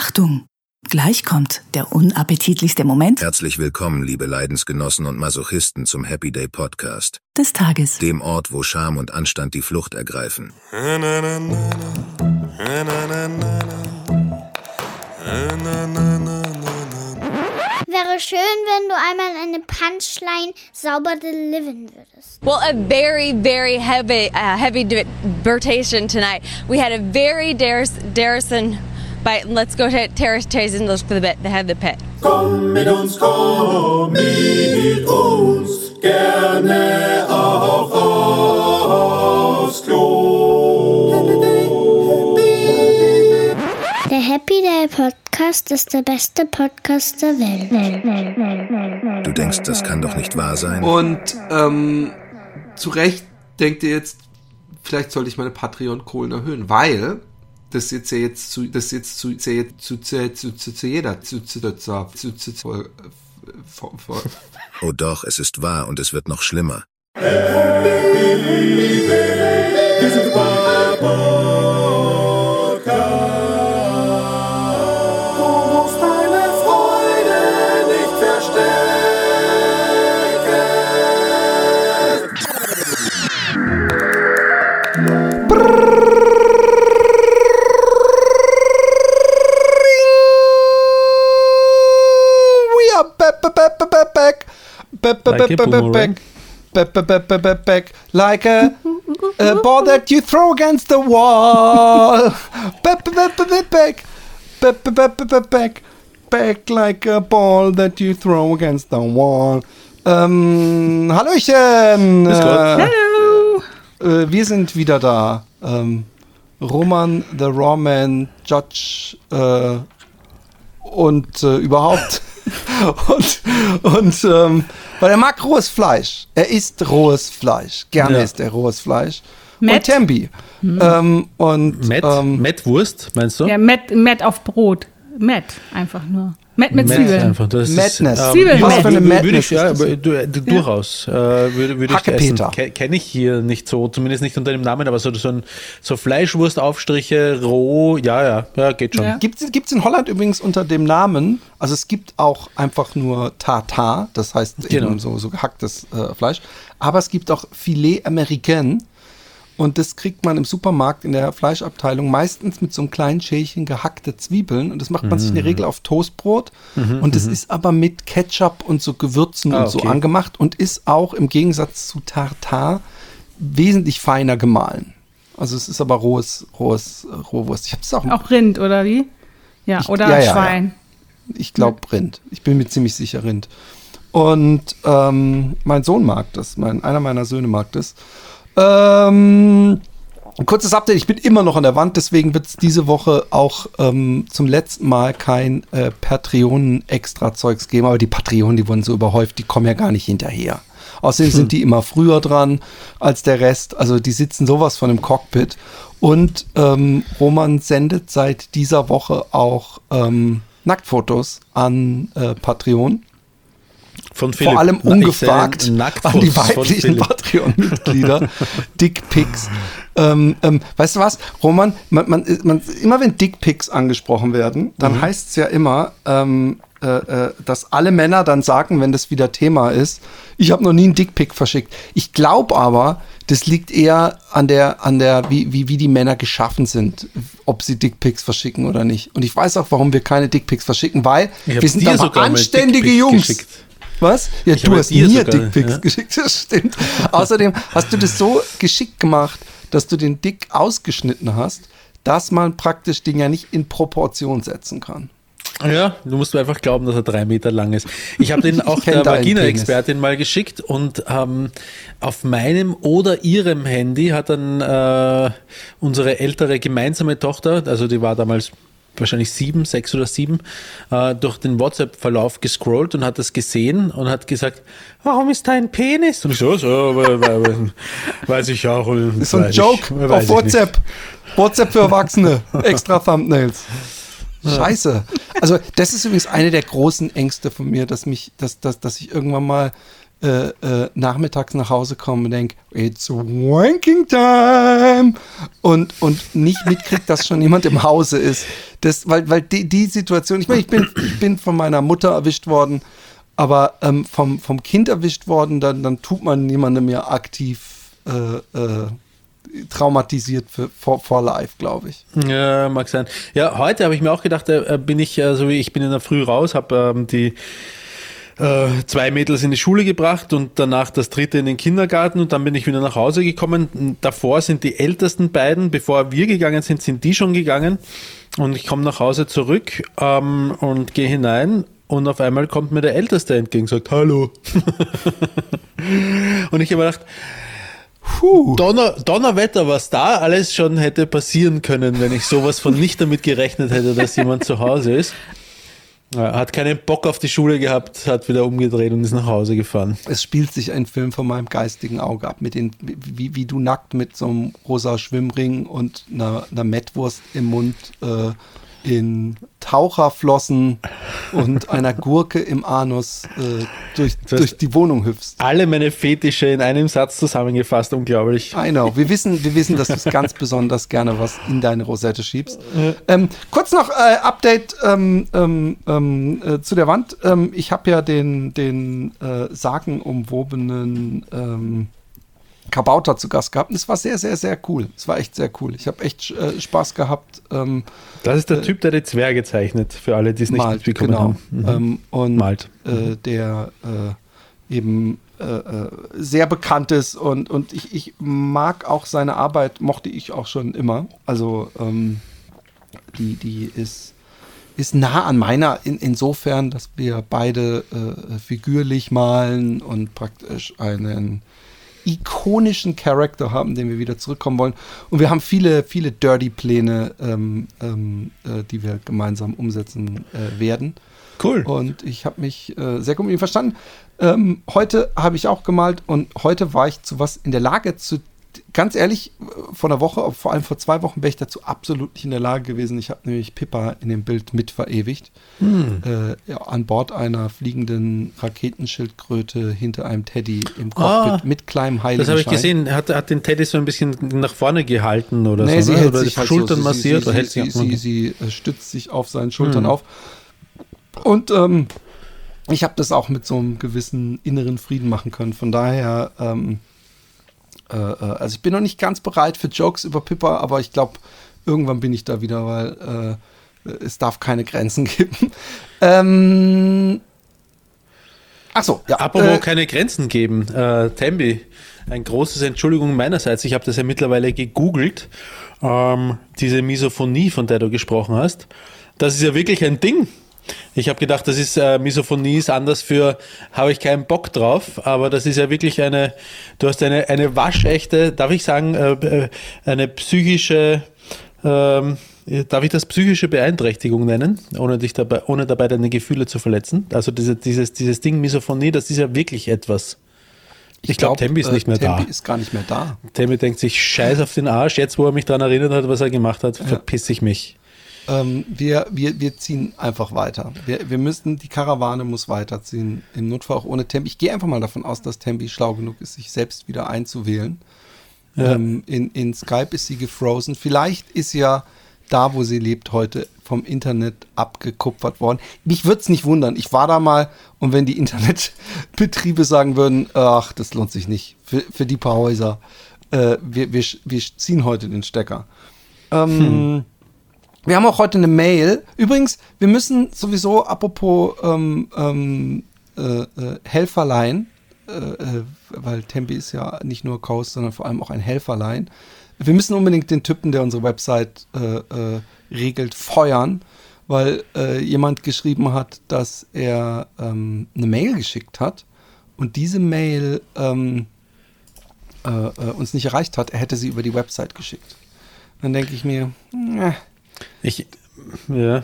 Achtung! Gleich kommt der unappetitlichste Moment Herzlich willkommen, liebe Leidensgenossen und Masochisten zum Happy Day Podcast, des Tages. dem Ort, wo Scham und Anstand die Flucht ergreifen. Wäre schön, wenn du einmal eine Punchline sauber delivern würdest. Well, a very, very heavy, uh, heavy debatation tonight. We had a very Darrison bite. Let's go to Terrace Chase and look for the bit. They have the pit. Komm mit uns, komm mit uns, gerne auch aufs Klo. Der Happy Day Podcast ist der beste Podcast der Welt. Du denkst, das kann doch nicht wahr sein? Und ähm, zu Recht denkt ihr jetzt, vielleicht sollte ich meine Patreon-Kohlen erhöhen, weil das jetzt jetzt zu, das jetzt zu, zu, zu, zu, zu, jeder, zu, zu, zu, zu, zu, äh, Oh doch, es ist wahr und es wird noch schlimmer. back like a, a ball that you throw against the wall. Back, back, back, back, back like a ball that you throw against the wall. Ähm, Hallöchen! Ähm, äh, Hallo! Äh, wir sind wieder da. Ähm, Roman, The Raw Man, Judge äh, und äh, überhaupt. und und ähm, weil er mag rohes Fleisch. Er isst rohes Fleisch. Gerne Ja. isst er rohes Fleisch. Matt? Und Tembi. Ähm, und Matt, ähm, Matt Wurst, meinst du? Ja, Matt, Matt auf Brot. Matt, einfach nur. Matt mit Matt Zwiebeln. einfach. Das Madness. Ist, Zwiebeln- was für eine Madness ich, ja, durchaus. Äh, würde, würde ich essen. Ke- Kenne ich hier nicht so, zumindest nicht unter dem Namen, aber so, so, ein, so Fleischwurstaufstriche, roh, ja, ja, ja, geht schon. Ja. Gibt es in Holland übrigens unter dem Namen, also es gibt auch einfach nur Tartar, das heißt Genau. eben so, so gehacktes äh, Fleisch, aber es gibt auch Filet Américain und das kriegt man im Supermarkt in der Fleischabteilung meistens mit so einem kleinen Schälchen gehackte Zwiebeln und das macht man sich in Mhm. der Regel auf Toastbrot und das ist aber mit Ketchup und so Gewürzen Ah, und so okay. angemacht und ist auch im Gegensatz zu Tartar wesentlich feiner gemahlen. Also es ist aber rohes, rohes, Rohwurst. Ich habe es auch Auch Rind, oder wie? Ja, Ich- oder ja, ja, Schwein. ich glaube Rind. Ich bin mir ziemlich sicher Rind. Und ähm, mein Sohn mag das. Mein, einer meiner Söhne mag das. Ähm, kurzes Update. Ich bin immer noch an der Wand, deswegen wird es diese Woche auch ähm, zum letzten Mal kein äh, Patreon-Extra-Zeugs geben. Aber die Patreonen, die wurden so überhäuft, die kommen ja gar nicht hinterher. Außerdem sind die immer früher dran als der Rest. Also die sitzen sowas von im Cockpit. Und ähm, Roman sendet seit dieser Woche auch ähm, Nacktfotos an äh, Patreon. Von Philipp. Vor allem ungefragt an die weiblichen. Patreon-Mitglieder. Dickpics. Ähm, ähm, weißt du was, Roman? Man, man, man, immer wenn Dickpics angesprochen werden, dann Mhm. heißt es ja immer, ähm, äh, äh, dass alle Männer dann sagen, wenn das wieder Thema ist, ich habe noch nie einen Dickpic verschickt. Ich glaube aber, das liegt eher an der, an der, wie, wie, wie die Männer geschaffen sind, ob sie Dickpics verschicken oder nicht. Und ich weiß auch, warum wir keine Dickpics verschicken, weil wir sind aber anständige Jungs. geschickt. Was? Ja, Ich du hast mir sogar, Dickpics ja. geschickt, das stimmt. Außerdem hast du das so geschickt gemacht, dass du den Dick ausgeschnitten hast, dass man praktisch den ja nicht in Proportion setzen kann. Ja, du musst mir einfach glauben, dass er drei Meter lang ist. Ich habe den auch der Vagina-Expertin mal geschickt und ähm, auf meinem oder ihrem Handy hat dann äh, unsere ältere gemeinsame Tochter, also die war damals wahrscheinlich sieben, sechs oder sieben, äh, durch den WhatsApp-Verlauf gescrollt und hat das gesehen und hat gesagt, warum ist da ein Penis? Und ich so, so weiß ich auch. Ist so ein Joke auf WhatsApp. WhatsApp für Erwachsene. Extra Thumbnails. Scheiße. Also, das ist übrigens eine der großen Ängste von mir, dass mich, dass, dass, dass ich irgendwann mal äh, äh, nachmittags nach Hause komme und denke, it's wanking time und, und nicht mitkriegt, dass schon jemand im Hause ist. Das, weil weil die, die Situation, ich meine, ich bin, bin von meiner Mutter erwischt worden, aber ähm, vom, vom Kind erwischt worden, dann, dann tut man niemandem ja aktiv äh, äh, traumatisiert für, for, for life, glaube ich. Ja, mag sein. Ja, heute habe ich mir auch gedacht, äh, bin ich, also ich bin in der Früh raus, habe ähm, die äh, zwei Mädels in die Schule gebracht und danach das dritte in den Kindergarten und dann bin ich wieder nach Hause gekommen. Davor sind die ältesten beiden, bevor wir gegangen sind, sind die schon gegangen und ich komme nach Hause zurück ähm, und gehe hinein und auf einmal kommt mir der Älteste entgegen und sagt Hallo. und ich habe gedacht, Donner, Donnerwetter, was da alles schon hätte passieren können, wenn ich sowas von nicht damit gerechnet hätte, dass jemand zu Hause ist. Hat keinen Bock auf die Schule gehabt, hat wieder umgedreht und ist nach Hause gefahren. Es spielt sich ein Film von meinem geistigen Auge ab, mit den, wie, wie du nackt mit so einem rosa Schwimmring und einer, einer Mettwurst im Mund äh, in Taucherflossen und einer Gurke im Anus äh, durch, Das heißt- durch die Wohnung hüpfst. Alle meine Fetische in einem Satz zusammengefasst, unglaublich. I know. Wir wissen, wir wissen, dass du es ganz besonders gerne was in deine Rosette schiebst. Ähm, kurz noch äh, Update ähm, ähm, ähm, äh, zu der Wand. Ähm, ich habe ja den, den äh, sagenumwobenen ähm, Kabauter zu Gast gehabt. Und es war sehr, sehr, sehr cool. Es war echt sehr cool. Ich habe echt äh, Spaß gehabt. Ähm, Das ist der Typ, der die Zwerge zeichnet, für alle, die es nicht Malt, mitbekommen genau. haben. Mhm. Ähm, und Malt. Äh, der äh, eben äh, äh, sehr bekannt ist und, und ich, ich mag auch seine Arbeit, mochte ich auch schon immer. Also ähm, die, die ist, ist nah an meiner in, insofern, dass wir beide äh, figürlich malen und praktisch einen ikonischen Charakter haben, den wir wieder zurückkommen wollen. Und wir haben viele, viele Dirty-Pläne, ähm, ähm, äh, die wir gemeinsam umsetzen äh, werden. Cool. Und ich habe mich äh, sehr gut mit ihm verstanden. Ähm, heute habe ich auch gemalt und heute war ich zu was in der Lage zu, ganz ehrlich, vor einer Woche, vor allem vor zwei Wochen, wäre ich dazu absolut nicht in der Lage gewesen. Ich habe nämlich Pippa in dem Bild mit verewigt. Hm. Äh, ja, an Bord einer fliegenden Raketenschildkröte hinter einem Teddy im Cockpit Ah, mit kleinem Heiligenschein. Das habe ich gesehen. Er hat, hat den Teddy so ein bisschen nach vorne gehalten oder Nee, so. sie ne? hält oder sich die halt Schultern so, massiert. Sie, sie, äh, stützt sich auf seinen Schultern Hm. auf. Und ähm, ich habe das auch mit so einem gewissen inneren Frieden machen können. Von daher, ähm, äh, äh, also ich bin noch nicht ganz bereit für Jokes über Pippa, aber ich glaube, irgendwann bin ich da wieder, weil äh, es darf keine Grenzen geben. Ähm, ach so, ja. Apropos äh, keine Grenzen geben. Äh, Tembi, ein großes Entschuldigung meinerseits. Ich habe das ja mittlerweile gegoogelt. Ähm, diese Misophonie, von der du gesprochen hast. Das ist ja wirklich ein Ding. Ich habe gedacht, das ist äh, Misophonie ist anders für habe ich keinen Bock drauf, aber das ist ja wirklich eine, du hast eine, eine waschechte, darf ich sagen, äh, äh, eine psychische, ähm, darf ich das psychische Beeinträchtigung nennen, ohne dich dabei, ohne dabei deine Gefühle zu verletzen? Also diese, dieses, dieses Ding Misophonie, das ist ja wirklich etwas. Ich, glaube, glaub, Tembi ist äh, nicht mehr Tembi da. ist gar nicht mehr da. Tembi denkt sich, scheiß auf den Arsch, jetzt wo er mich daran erinnert hat, was er gemacht hat, verpiss ich mich. Ähm, wir, wir, wir ziehen einfach weiter. Wir, wir müssen, die Karawane muss weiterziehen. Im Notfall auch ohne Tempi. Ich gehe einfach mal davon aus, dass Tempi schlau genug ist, sich selbst wieder einzuwählen. Ja. Ähm, in, in Skype ist sie gefrozen. Vielleicht ist ja da, wo sie lebt, heute vom Internet abgekupfert worden. Mich würde es nicht wundern. Ich war da mal und wenn die Internetbetriebe sagen würden, ach, das lohnt sich nicht für, für die paar Häuser, äh, wir, wir, wir ziehen heute den Stecker. Ähm, Wir haben auch heute eine Mail. Übrigens, wir müssen sowieso, apropos ähm, ähm, äh, äh, Helferlein, äh, äh, weil Tempi ist ja nicht nur Coast, sondern vor allem auch ein Helferlein. Wir müssen unbedingt den Typen, der unsere Website äh, äh, regelt, feuern, weil jemand geschrieben hat, dass er ähm, eine Mail geschickt hat und diese Mail ähm, äh, äh, uns nicht erreicht hat. Er hätte sie über die Website geschickt. Dann denke ich mir, äh, Ich, ja.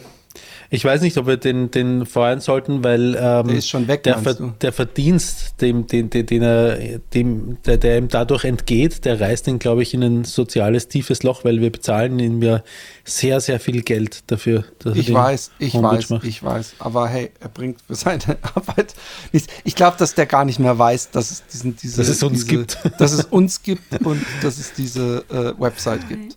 Ich weiß nicht, ob wir den, den feuern sollten, weil ähm, Der ist schon weg, der, Ver, der Verdienst dem, den, den, den er, dem, der, der ihm dadurch entgeht, der reißt ihn, glaube ich, in ein soziales tiefes Loch, weil wir bezahlen ihm ja sehr, sehr viel Geld dafür. Dass er Ich weiß, ich Homepage weiß, macht. ich weiß. Aber hey, er bringt für seine Arbeit nichts. Ich glaube, dass der gar nicht mehr weiß, dass es diesen, diese, Dass es uns diese, gibt. Dass es uns gibt und dass es diese äh, Website gibt.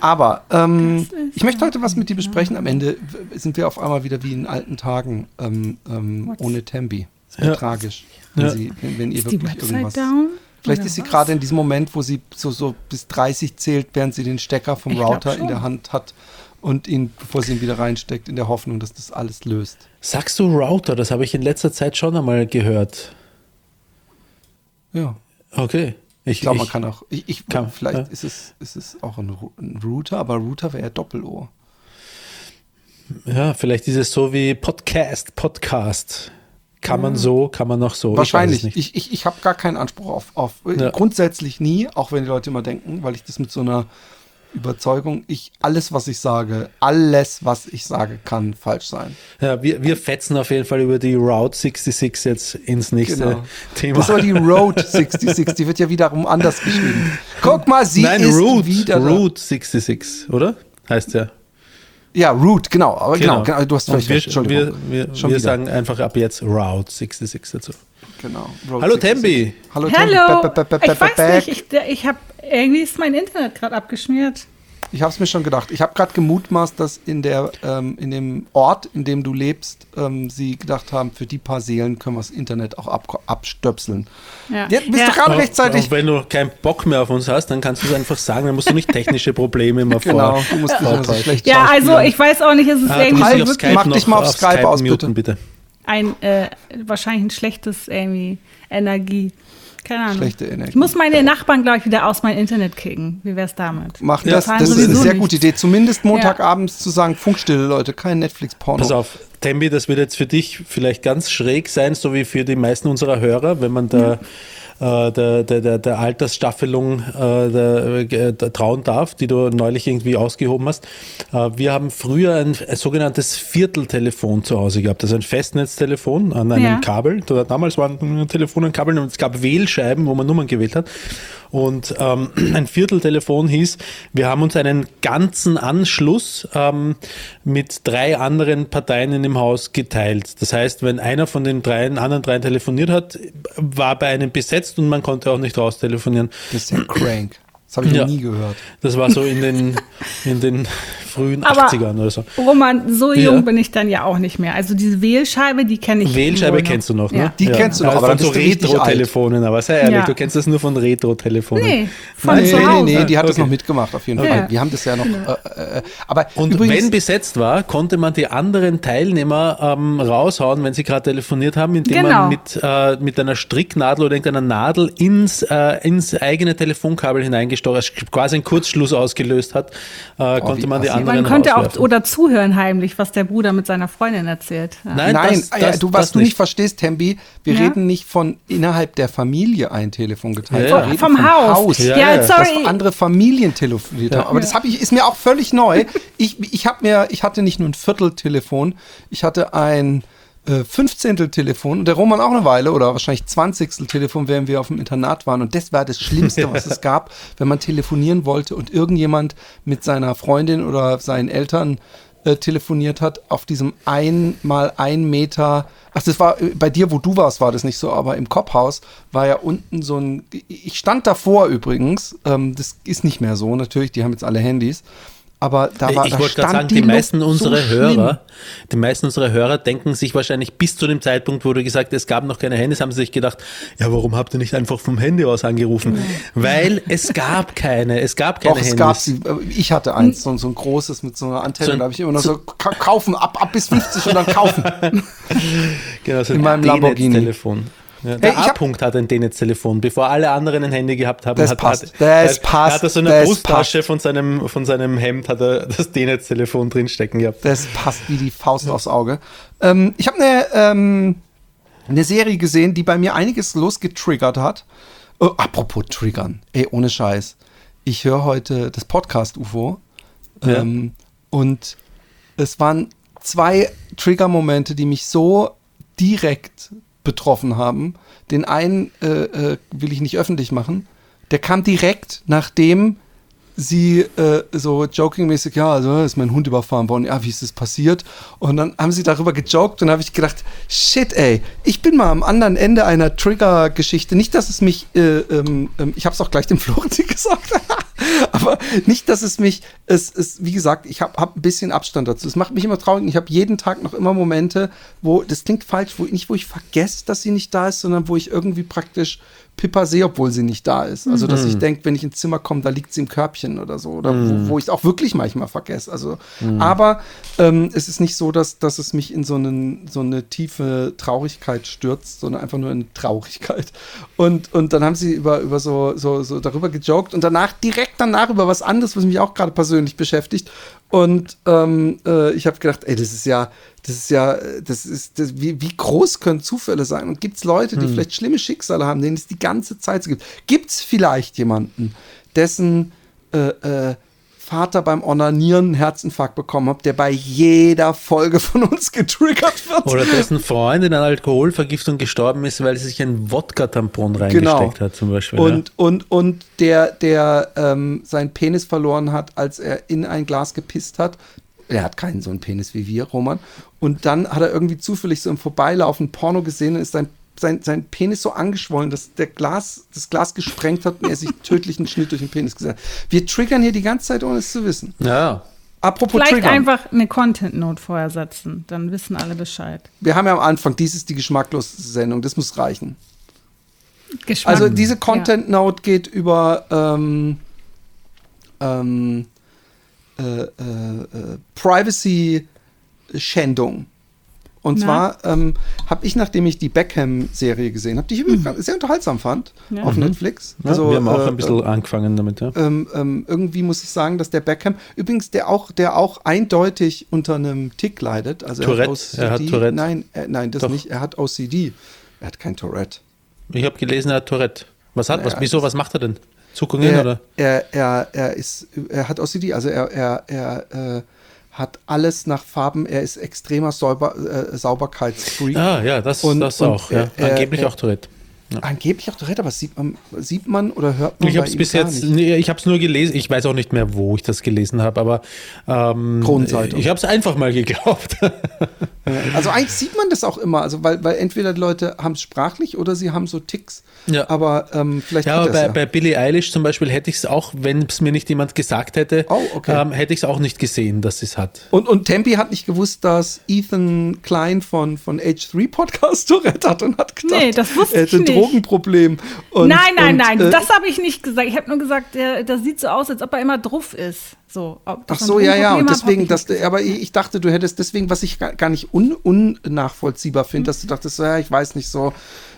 Aber ähm, ich möchte heute was mit dir besprechen. Am Ende sind wir auf einmal wieder wie in alten Tagen ähm, ähm, ohne Tembi. Das wäre Ja. tragisch, wenn, Ja. sie, wenn, wenn ihr Ist wirklich irgendwas. down? Vielleicht Oder ist sie gerade in diesem Moment, wo sie so, so bis 30 zählt, während sie den Stecker vom Ich Router in der Hand hat und ihn, bevor sie ihn wieder reinsteckt, in der Hoffnung, dass das alles löst. Sagst du Router? Das habe ich in letzter Zeit schon einmal gehört. Ja. Okay. Ich, Ich glaube, man ich- kann auch. Ich, ich, Kann, vielleicht ja. ist, es, ist es auch ein, ein Router, aber Router wäre ja Doppel-O. Ja, vielleicht ist es so wie Podcast, Podcast. Kann man so, kann man noch so. Ich Wahrscheinlich. nicht. Ich, ich, ich habe gar keinen Anspruch auf. auf Ja. Grundsätzlich nie, auch wenn die Leute immer denken, weil ich das mit so einer Überzeugung, ich alles, was ich sage, alles, was ich sage, kann falsch sein. Ja, wir, wir fetzen auf jeden Fall über die Route 66 jetzt ins nächste Genau. Thema. Das war die Road 66, die wird ja wiederum anders geschrieben. Guck mal, sie Nein, ist Route, wieder. Route 66, oder? Heißt ja. Ja, Root, genau. Aber genau, genau, du hast völlig recht. Entschuldigung. wir, wir, Schon wir sagen einfach ab jetzt Route 66 dazu. genau. Road Hallo 66. Tembi. Hallo Hallo! Tembi. Ich weiß nicht, ich, ich habe irgendwie ist mein Internet gerade abgeschmiert. Ich habe es mir schon gedacht. Ich habe gerade gemutmaßt, dass in, der, ähm, in dem Ort, in dem du lebst, ähm, sie gedacht haben, für die paar Seelen können wir das Internet auch ab, abstöpseln. Ja. Jetzt bist Ja. du gerade Auch, rechtzeitig. auch wenn du keinen Bock mehr auf uns hast, dann kannst du es einfach sagen, dann musst du nicht technische Probleme immer Genau, vor. du musst immer so schlecht Ja, also ich weiß auch nicht, es ist Ah, du irgendwie Halt, auf Skype mach noch dich mal auf Skype aus, muten, bitte. ein äh, wahrscheinlich ein schlechtes irgendwie Energie. Keine Ahnung. Schlechte Energie. Ich muss meine Nachbarn, glaube ich, wieder aus meinem Internet kicken. Wie wär's damit? Mach Ja, das, zahlen das ist eine sehr gute Idee. Zumindest Montagabends zu sagen, Funkstille, Leute, kein Netflix-Porno. Pass auf, Tembi, das wird jetzt für dich vielleicht ganz schräg sein, so wie für die meisten unserer Hörer, wenn man da äh, der, der, der, Altersstaffelung äh, der, äh, trauen darf, die du neulich irgendwie ausgehoben hast. Äh, wir haben früher ein, ein sogenanntes Vierteltelefon zu Hause gehabt, also ein Festnetztelefon an einem Ja. Kabel. Da- Damals waren Telefone an Kabeln und es gab Wählscheiben, wo man Nummern gewählt hat. Und ähm, ein Vierteltelefon hieß, wir haben uns einen ganzen Anschluss ähm, mit drei anderen Parteien in dem Haus geteilt. Das heißt, wenn einer von den dreien, anderen dreien telefoniert hat, war bei einem besetzt und man konnte auch nicht raus telefonieren. Das ist ja crank. Das habe ich Ja. noch nie gehört. Das war so in den, in den frühen Aber- 80ern oder so. Roman, so Ja. jung bin ich dann ja auch nicht mehr. Also diese Wählscheibe, die kenne ich. Wählscheibe kennst du noch, ne? Ja. Die kennst du noch, Also aber von so. Retro-Telefonen, aber sei ehrlich, Ja. du kennst das nur von Retro-Telefonen. Nee, von Nee, zu nee, Hause. nee, die hat das Okay. noch mitgemacht, auf jeden Ja. Fall. Wir haben das ja noch. Äh, äh, aber Und wenn besetzt war, konnte man die anderen Teilnehmer ähm, raushauen, wenn sie gerade telefoniert haben, indem Genau. man mit, äh, mit einer Stricknadel oder irgendeiner Nadel ins, äh, ins eigene Telefonkabel hineingestochen, also quasi einen Kurzschluss ausgelöst hat, äh, konnte man die assi. anderen Man konnte auch oder zuhören heimlich, was der Bruder mit seiner Freundin erzählt. Ja. Nein, Nein, das, ah ja, das, du, was das du nicht verstehst, Tembi, wir Ja? reden nicht von innerhalb der Familie ein Telefon geteilt. Ja, wir ja. reden Vom Haus. Ja, Ja, ja. sorry. dass andere Familien telefoniert haben. Aber das habe ich, ist mir auch völlig neu. Ich, ich habe mir, ich hatte nicht nur ein Vierteltelefon, ich hatte ein äh, Fünfzehnteltelefon und der Roman auch eine Weile oder wahrscheinlich Zwanzigsteltelefon, während wir auf dem Internat waren. Und das war das Schlimmste, was es gab, wenn man telefonieren wollte und irgendjemand mit seiner Freundin oder seinen Eltern äh, telefoniert hat, auf diesem ein mal ein Meter, ach, das war äh, bei dir, wo du warst, war das nicht so, aber im Kopfhaus war ja unten so ein, ich stand davor übrigens, ähm, das ist nicht mehr so, natürlich, die haben jetzt alle Handys, aber da war, ich wollte gerade sagen, die, Luft meisten so unserer schlimm. Hörer, die meisten unserer Hörer denken sich wahrscheinlich bis zu dem Zeitpunkt, wo du gesagt hast, es gab noch keine Handys, haben sie sich gedacht, ja, warum habt ihr nicht einfach vom Handy aus angerufen? Weil es gab keine, es gab keine Doch, es Handys. gab sie. äh, Ich hatte eins, so, so ein großes mit so einer Antenne. So ein- da habe ich immer noch so, ka- kaufen, ab, ab bis 50 und dann kaufen. Genau, so In ein meinem Lamborghini. telefon Ja, der Hey, A-Punkt hat ein D-Netz-Telefon. Bevor alle anderen ein Handy gehabt haben, Das hat, passt. hat, Das hat, passt. hat er so eine Das Brusttasche von seinem, von seinem Hemd, hat er das D-Netz-Telefon drinstecken gehabt. Das passt wie die Faust aufs Auge. Ähm, ich habe eine ähm, eine Serie gesehen, die bei mir einiges losgetriggert hat. Oh, apropos Triggern. Ey, ohne Scheiß. Ich höre heute das Podcast UFO. Ja. Ähm, und es waren zwei Trigger-Momente, die mich so direkt betroffen haben. Den einen äh, äh, will ich nicht öffentlich machen. Der kam direkt, nachdem sie äh, so jokingmäßig, ja, also ist mein Hund überfahren worden, ja, wie ist das passiert? Und dann haben sie darüber gejoked und habe ich gedacht, shit, ey, ich bin mal am anderen Ende einer Trigger-Geschichte. Nicht, dass es mich, äh, ähm, ähm, ich habe es auch gleich dem Florentin gesagt, aber nicht, dass es mich, es ist, wie gesagt, ich habe hab ein bisschen Abstand dazu. Es macht mich immer traurig. Ich habe jeden Tag noch immer Momente, wo, das klingt falsch, wo nicht, wo ich vergesse, dass sie nicht da ist, sondern wo ich irgendwie praktisch Pippa sehe, obwohl sie nicht da ist. Also, dass ich denke, wenn ich ins Zimmer komme, da liegt sie im Körbchen oder so. Oder wo, wo ich es auch wirklich manchmal vergesse. Also, aber ähm, es ist nicht so, dass, dass es mich in so, einen, so eine tiefe Traurigkeit stürzt, sondern einfach nur in Traurigkeit. Und, und dann haben sie über, über so, so, so darüber gejoked und danach, direkt danach über was anderes, was mich auch gerade persönlich beschäftigt. Und ähm, äh, ich habe gedacht, ey, das ist ja, das ist ja, das ist, das, wie, wie groß können Zufälle sein? Und gibt es Leute, die vielleicht schlimme Schicksale haben, denen es die ganze Zeit so gibt? Gibt es vielleicht jemanden, dessen äh, äh, Vater beim Onanieren einen Herzinfarkt bekommen hat, der bei jeder Folge von uns getriggert wird? Oder dessen Freund in einer Alkoholvergiftung gestorben ist, weil sie sich ein Wodka-Tampon reingesteckt hat, zum Beispiel. Genau. Und, und, und der, der ähm, seinen Penis verloren hat, als er in ein Glas gepisst hat. Er hat keinen so einen Penis wie wir, Roman. Und dann hat er irgendwie zufällig so im Vorbeilaufen Porno gesehen und ist sein, sein, sein Penis so angeschwollen, dass der Glas, das Glas gesprengt hat und er sich tödlichen Schnitt durch den Penis gesetzt hat. Wir triggern hier die ganze Zeit, ohne es zu wissen. ja. ja. Apropos Vielleicht Triggern. einfach eine Content-Note vorher setzen, dann wissen alle Bescheid. Wir haben ja am Anfang, dies ist die geschmacklose Sendung, das muss reichen. Geschmack. Also diese Content Note geht über ähm, ähm, äh, äh, äh, Privacy-Schändung. Und Na? zwar ähm, habe ich, nachdem ich die Beckham-Serie gesehen habe, die ich übrigens sehr unterhaltsam fand Ja. auf Netflix. Ja, wir haben auch äh, ein bisschen angefangen damit, ja. ähm, ähm, irgendwie muss ich sagen, dass der Beckham, übrigens der auch, der auch eindeutig unter einem Tick leidet. Also Tourette, er hat Tourette. Nein, äh, nein, das Doch. nicht. Er hat OCD. Er hat kein Tourette. Ich habe gelesen, er hat Tourette. Was hat, was, wieso, was macht er denn? Zuckungen Er, oder? er, er, er ist, er hat OCD, also er, er, er äh, hat alles nach Farben. Er ist extremer Sauber, äh, Sauberkeitsfreak. Ah, ja, das, Und- das und, auch. Ja. äh, Angeblich äh, auch Tourette. Angeblich auch Tourette, aber sieht man, sieht man oder hört man Ich habe es bis jetzt, nee, ich habe es nur gelesen. Ich weiß auch nicht mehr, wo ich das gelesen habe, aber ähm, Kronenzeitung. ich habe es einfach mal geglaubt. Also eigentlich sieht man das auch immer, also weil, weil entweder die Leute haben es sprachlich oder sie haben so Ticks. Ja. Aber ähm, vielleicht Ja, aber das bei, ja. bei Billie Eilish zum Beispiel hätte ich es auch, wenn es mir nicht jemand gesagt hätte, Oh, okay. ähm, hätte ich es auch nicht gesehen, dass sie es hat. Und, und Tempi hat nicht gewusst, dass Ethan Klein von, von H3 Podcast Tourette hat und hat gedacht, Nee, das wusste er ich hätte ein nicht. Drogenproblem. Und, nein, nein, und, nein, äh, das habe ich nicht gesagt. Ich habe nur gesagt, der, das sieht so aus, als ob er immer drauf ist. So, ob- Ach so, ja, ja, und deswegen, dass, nicht aber ich ich dachte, du hättest deswegen, was ich gar, gar nicht un, unnachvollziehbar finde, dass du dachtest, ja, ich weiß nicht so,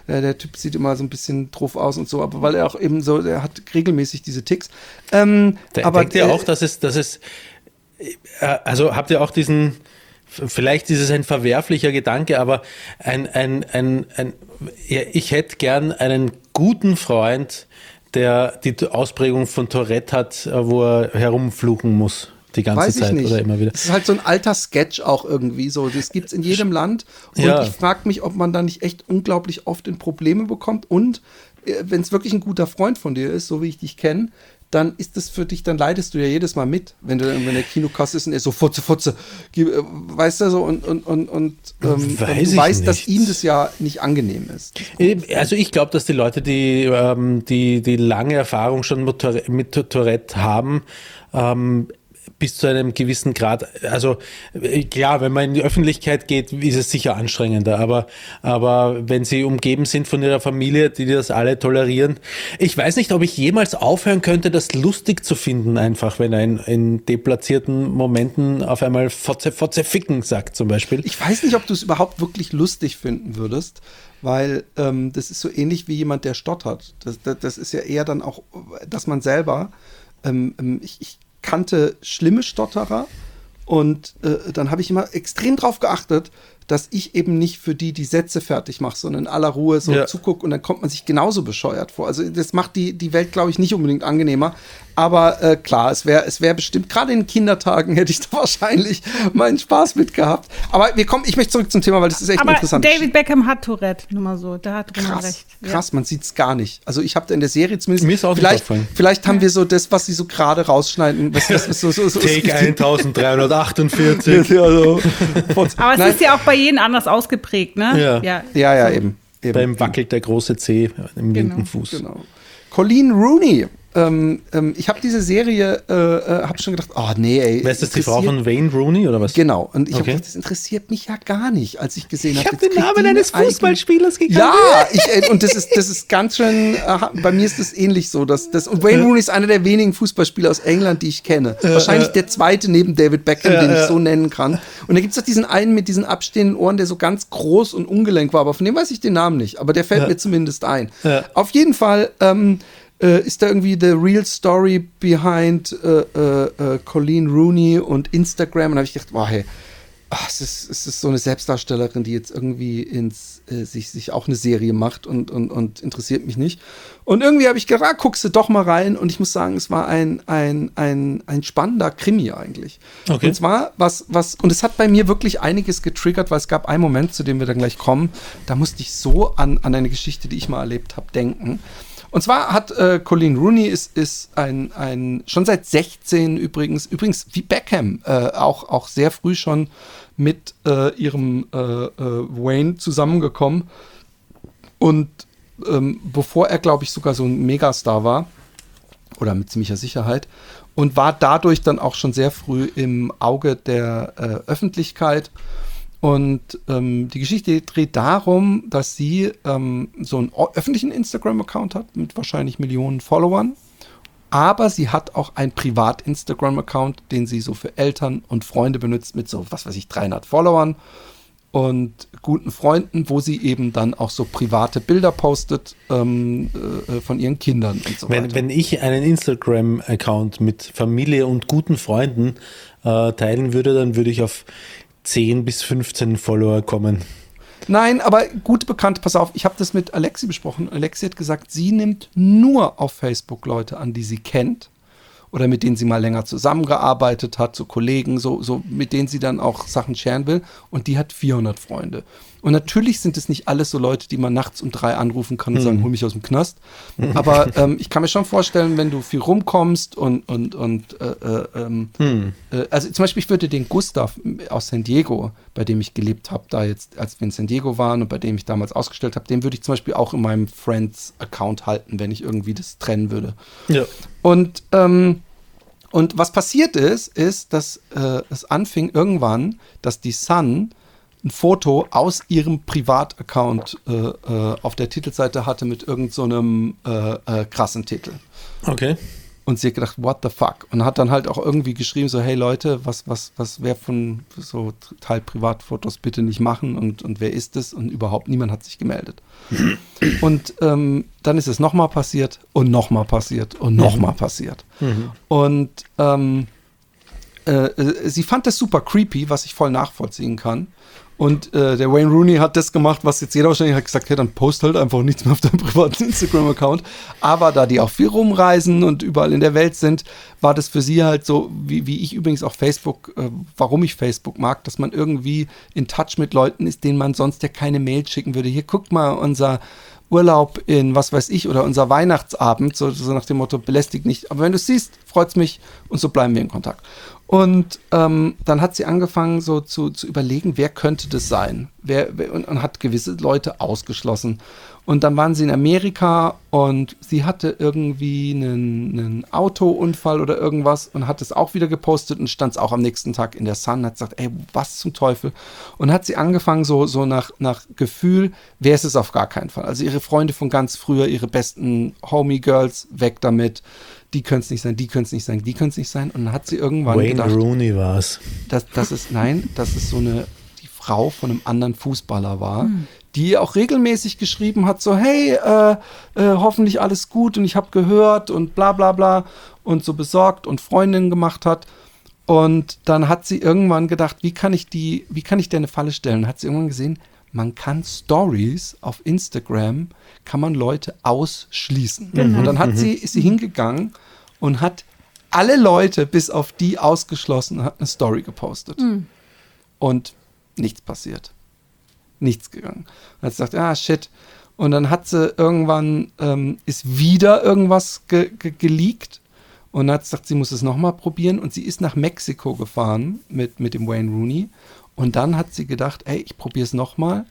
äh, der Typ sieht immer so ein bisschen drauf aus und so, aber weil er auch eben so, er hat regelmäßig diese Ticks. Ähm, Der, aber denkt ihr äh, auch, dass es, dass es, äh, also habt ihr auch diesen, vielleicht ist es ein verwerflicher Gedanke, aber ein, ein, ein, ein ich hätte gern einen guten Freund, der die Ausprägung von Tourette hat, äh, wo er herumfluchen muss die ganze Weiß ich Zeit nicht. oder immer wieder. Das ist halt so ein alter Sketch auch irgendwie so. Das gibt es in jedem Land. Und Ja. ich frage mich, ob man da nicht echt unglaublich oft in Probleme bekommt. Und wenn es wirklich ein guter Freund von dir ist, so wie ich dich kenne, dann ist das für dich, dann leidest du ja jedes Mal mit, wenn du wenn der Kinokasse ist und er so Futze, Futze, äh, weißt du so und und und und ähm, Weiß du weißt, dass nicht. ihm das ja nicht angenehm ist. Also ich glaube, dass die Leute, die, ähm, die, die lange Erfahrung schon mit Tourette, mit Tourette haben, ähm, bis zu einem gewissen Grad, also äh, klar, wenn man in die Öffentlichkeit geht, ist es sicher anstrengender, aber, aber wenn sie umgeben sind von ihrer Familie, die das alle tolerieren, ich weiß nicht, ob ich jemals aufhören könnte, das lustig zu finden, einfach, wenn er in, in deplatzierten Momenten auf einmal Fotze, Fotze ficken sagt, zum Beispiel. Ich weiß nicht, ob du es überhaupt wirklich lustig finden würdest, weil ähm, das ist so ähnlich wie jemand, der stottert. Das, das, das ist ja eher dann auch, dass man selber, ähm, ähm, ich, ich kannte schlimme Stotterer. Und äh, dann habe ich immer extrem drauf geachtet, dass ich eben nicht für die die Sätze fertig mache, sondern in aller Ruhe so Ja. zuguck und dann kommt man sich genauso bescheuert vor. Also das macht die, die Welt, glaube ich, nicht unbedingt angenehmer. Aber äh, klar, es wäre es wär bestimmt, gerade in Kindertagen hätte ich da wahrscheinlich meinen Spaß mit gehabt. Aber wir kommen, ich möchte zurück zum Thema, weil das ist echt Aber interessant. David Beckham hat Tourette, nur mal so. Da hat Roman Krass, recht. Ja. krass, man sieht es gar nicht. Also ich habe in der Serie zumindest. Mir ist auch vielleicht, vielleicht haben wir so das, was sie so gerade rausschneiden. Was, was, was, so, so, so, Take 1348. Ja, so. Aber es Nein. ist ja auch bei jedem anders ausgeprägt, ne? Ja. ja. Ja, ja, eben. eben. Beim wackelt der große C im linken Fuß. Genau. Colleen Rooney. Ähm, ähm, ich habe diese Serie, äh, äh, habe schon gedacht, oh nee, ey. Wer ist das, die Frau von Wayne Rooney oder was? Genau. Und ich habe Okay. gedacht, das interessiert mich ja gar nicht, als ich gesehen Ich habe. habe den Namen eines Fußballspielers gekannt. Ja, ich, äh, und das ist, das ist ganz schön, äh, bei mir ist das ähnlich so. Dass, das, und Wayne Rooney ist einer der wenigen Fußballspieler aus England, die ich kenne. Wahrscheinlich der zweite neben David Beckham, den ich so nennen kann. Und da gibt es doch diesen einen mit diesen abstehenden Ohren, der so ganz groß und ungelenk war, aber von dem weiß ich den Namen nicht. Aber der fällt mir zumindest ein. Auf jeden Fall ähm, äh, ist da irgendwie the real story behind äh, äh, äh, Colleen Rooney und Instagram. Und da habe ich gedacht, wow, hey, ach, es, ist, es ist so eine Selbstdarstellerin, die jetzt irgendwie ins, äh, sich, sich auch eine Serie macht und, und, und interessiert mich nicht. Und irgendwie habe ich gedacht, ah, guckst du doch mal rein. Und ich muss sagen, es war ein, ein, ein, ein spannender Krimi eigentlich. Okay. Und zwar, was, was, und es hat bei mir wirklich einiges getriggert, weil es gab einen Moment, zu dem wir dann gleich kommen, da musste ich so an, an eine Geschichte, die ich mal erlebt habe, denken. Und zwar hat äh, Colleen Rooney ist, ist ein, ein, schon seit 16 übrigens, übrigens wie Beckham, äh, auch, auch sehr früh schon mit äh, ihrem äh, äh, Wayne zusammengekommen. Und ähm, bevor er, glaube ich, sogar so ein Megastar war, oder mit ziemlicher Sicherheit, und war dadurch dann auch schon sehr früh im Auge der äh, Öffentlichkeit. Und ähm, die Geschichte dreht darum, dass sie ähm, so einen öffentlichen Instagram-Account hat mit wahrscheinlich Millionen Followern. Aber sie hat auch einen Privat-Instagram-Account, den sie so für Eltern und Freunde benutzt mit so, was weiß ich, 300 Followern und guten Freunden, wo sie eben dann auch so private Bilder postet ähm, äh, von ihren Kindern und so Wenn, weiter. wenn ich einen Instagram-Account mit Familie und guten Freunden äh, teilen würde, dann würde ich auf 10 bis 15 Follower kommen. Nein, aber gute Bekannte, pass auf, ich habe das mit Alexi besprochen. Alexi hat gesagt, sie nimmt nur auf Facebook Leute an, die sie kennt oder mit denen sie mal länger zusammengearbeitet hat, so Kollegen, so, so mit denen sie dann auch Sachen scheren will. Und die hat 400 Freunde. Und natürlich sind es nicht alles so Leute, die man nachts um drei anrufen kann und sagen, hol mich aus dem Knast. Aber ähm, ich kann mir schon vorstellen, wenn du viel rumkommst und, und, und äh, äh, ähm, äh, also zum Beispiel, ich würde den Gustav aus San Diego, bei dem ich gelebt habe, da jetzt, als wir in San Diego waren und bei dem ich damals ausgestellt habe, den würde ich zum Beispiel auch in meinem Friends-Account halten, wenn ich irgendwie das trennen würde. Ja. Und, ähm, und was passiert ist, ist, dass äh, es anfing irgendwann, dass die Sun ein Foto aus ihrem Privataccount äh, äh, auf der Titelseite hatte mit irgendeinem so einem, äh, äh, krassen Titel. Okay. Und sie hat gedacht, what the fuck? Und hat dann halt auch irgendwie geschrieben, so, hey Leute, was, was, was, wer von so Teil Privatfotos bitte nicht machen und, und wer ist es? Und überhaupt niemand hat sich gemeldet. und ähm, dann ist es nochmal passiert und nochmal passiert und nochmal passiert. Und ähm, äh, äh, sie fand das super creepy, was ich voll nachvollziehen kann. Und äh, der Wayne Rooney hat das gemacht, was jetzt jeder wahrscheinlich hat gesagt, hey, dann post halt einfach nichts mehr auf deinem privaten Instagram-Account. Aber da die auch viel rumreisen und überall in der Welt sind, war das für sie halt so, wie, wie ich übrigens auch Facebook, äh, warum ich Facebook mag, dass man irgendwie in Touch mit Leuten ist, denen man sonst ja keine Mail schicken würde. Hier, guck mal, unser Urlaub in was weiß ich oder unser Weihnachtsabend, so, so nach dem Motto, belästigt nicht. Aber wenn du es siehst, freut's mich und so bleiben wir in Kontakt. Und ähm, dann hat sie angefangen, so zu, zu überlegen, wer könnte das sein? Wer, wer, und, und hat gewisse Leute ausgeschlossen. Und dann waren sie in Amerika und sie hatte irgendwie einen, einen Autounfall oder irgendwas und hat es auch wieder gepostet und stand es auch am nächsten Tag in der Sun, hat gesagt, ey, was zum Teufel? Und hat sie angefangen, so, so nach, nach Gefühl, wer ist es auf gar keinen Fall? Also ihre Freunde von ganz früher, ihre besten Homie-Girls, weg damit. Die können es nicht sein, die können es nicht sein, die können es nicht sein. Und dann hat sie irgendwann Wayne gedacht, Rooney war es. dass das ist, nein, dass es so eine, die Frau von einem anderen Fußballer war, die ihr auch regelmäßig geschrieben hat, so, hey, äh, äh, hoffentlich alles gut und ich habe gehört und bla bla bla und so besorgt und Freundin gemacht hat. Und dann hat sie irgendwann gedacht, wie kann ich die, wie kann ich dir eine Falle stellen? Hat sie irgendwann gesehen, man kann Stories auf Instagram, kann man Leute ausschließen. Und dann hat sie, ist sie hingegangen und hat alle Leute bis auf die ausgeschlossen und hat eine Story gepostet. Und nichts passiert. Nichts gegangen. Hat sie gesagt, ah shit. Und dann hat sie irgendwann, ähm, ist wieder irgendwas ge ge geleakt und hat gesagt, sie muss es nochmal probieren und sie ist nach Mexiko gefahren mit, mit dem Wayne Rooney und dann hat sie gedacht, ey, ich probiere es nochmal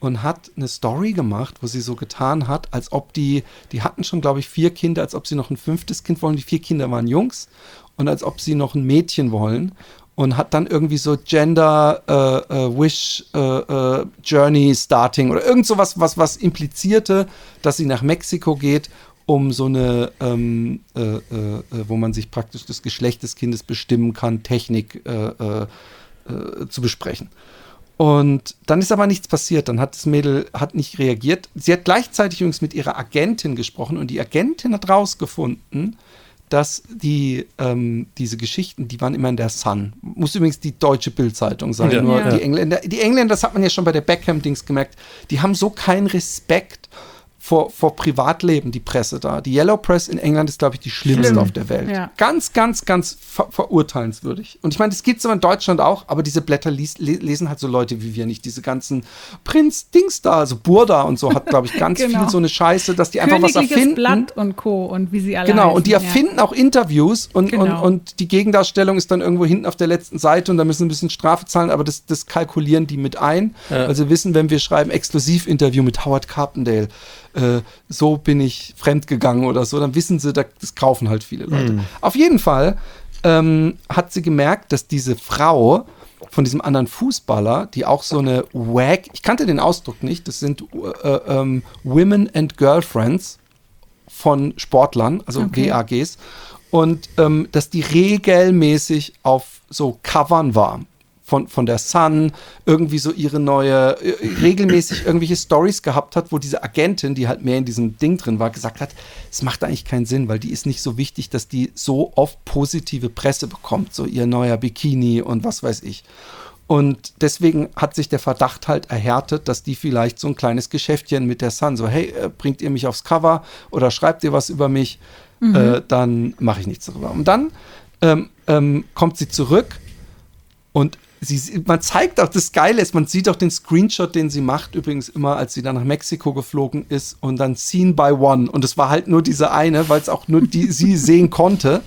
und hat eine Story gemacht, wo sie so getan hat, als ob die, die hatten schon, glaube ich, vier Kinder, als ob sie noch ein fünftes Kind wollen. Die vier Kinder waren Jungs und als ob sie noch ein Mädchen wollen und hat dann irgendwie so Gender äh, äh, Wish äh, äh, Journey Starting oder irgend sowas, was, was implizierte, dass sie nach Mexiko geht, um so eine, ähm, äh, äh, äh, wo man sich praktisch das Geschlecht des Kindes bestimmen kann, Technik äh, äh, zu besprechen. Und dann ist aber nichts passiert. Dann hat das Mädel hat nicht reagiert. Sie hat gleichzeitig übrigens mit ihrer Agentin gesprochen und die Agentin hat rausgefunden, dass die ähm, diese Geschichten, die waren immer in der Sun. Muss übrigens die deutsche Bildzeitung sein. Ja. Nur Ja. die Engländer, die Engländer, das hat man ja schon bei der Beckham-Dings gemerkt, die haben so keinen Respekt vor, vor Privatleben, die Presse da. Die Yellow Press in England ist, glaube ich, die schlimmste Schlimm. auf der Welt. Ja. Ganz, ganz, ganz ver verurteilenswürdig. Und ich meine, das gibt es aber in Deutschland auch, aber diese Blätter lies, le lesen halt so Leute wie wir nicht. Diese ganzen Prinz-Dings da, also Burda und so hat, glaube ich, ganz Genau. viel so eine Scheiße, dass die einfach was erfinden. Blatt und Co. und wie sie alle Genau, heißen, und die erfinden auch Interviews und, und, Genau. und die Gegendarstellung ist dann irgendwo hinten auf der letzten Seite und da müssen sie ein bisschen Strafe zahlen, aber das, das kalkulieren die mit ein. Ja. Also wissen, wenn wir schreiben Exklusivinterview mit Howard Carpendale, äh, so bin ich fremdgegangen oder so, dann wissen sie, da- das kaufen halt viele Leute. Auf jeden Fall ähm, hat sie gemerkt, dass diese Frau von diesem anderen Fußballer, die auch so eine Wag, ich kannte den Ausdruck nicht, das sind äh, ähm, Women and Girlfriends von Sportlern, also Okay. WAGs, und ähm, dass die regelmäßig auf so Covern war. Von, von der Sun, irgendwie so ihre neue, äh, regelmäßig irgendwelche Stories gehabt hat, wo diese Agentin, die halt mehr in diesem Ding drin war, gesagt hat, es macht eigentlich keinen Sinn, weil die ist nicht so wichtig, dass die so oft positive Presse bekommt, so ihr neuer Bikini und was weiß ich. Und deswegen hat sich der Verdacht halt erhärtet, dass die vielleicht so ein kleines Geschäftchen mit der Sun, so, hey, äh, bringt ihr mich aufs Cover oder schreibt ihr was über mich, äh, dann mache ich nichts darüber. Und dann ähm, ähm, kommt sie zurück und sie, man zeigt auch, das Geile ist, man sieht auch den Screenshot, den sie macht, übrigens immer, als sie dann nach Mexiko geflogen ist und dann Seen by One. Und es war halt nur diese eine, weil es auch nur die sie sehen konnte.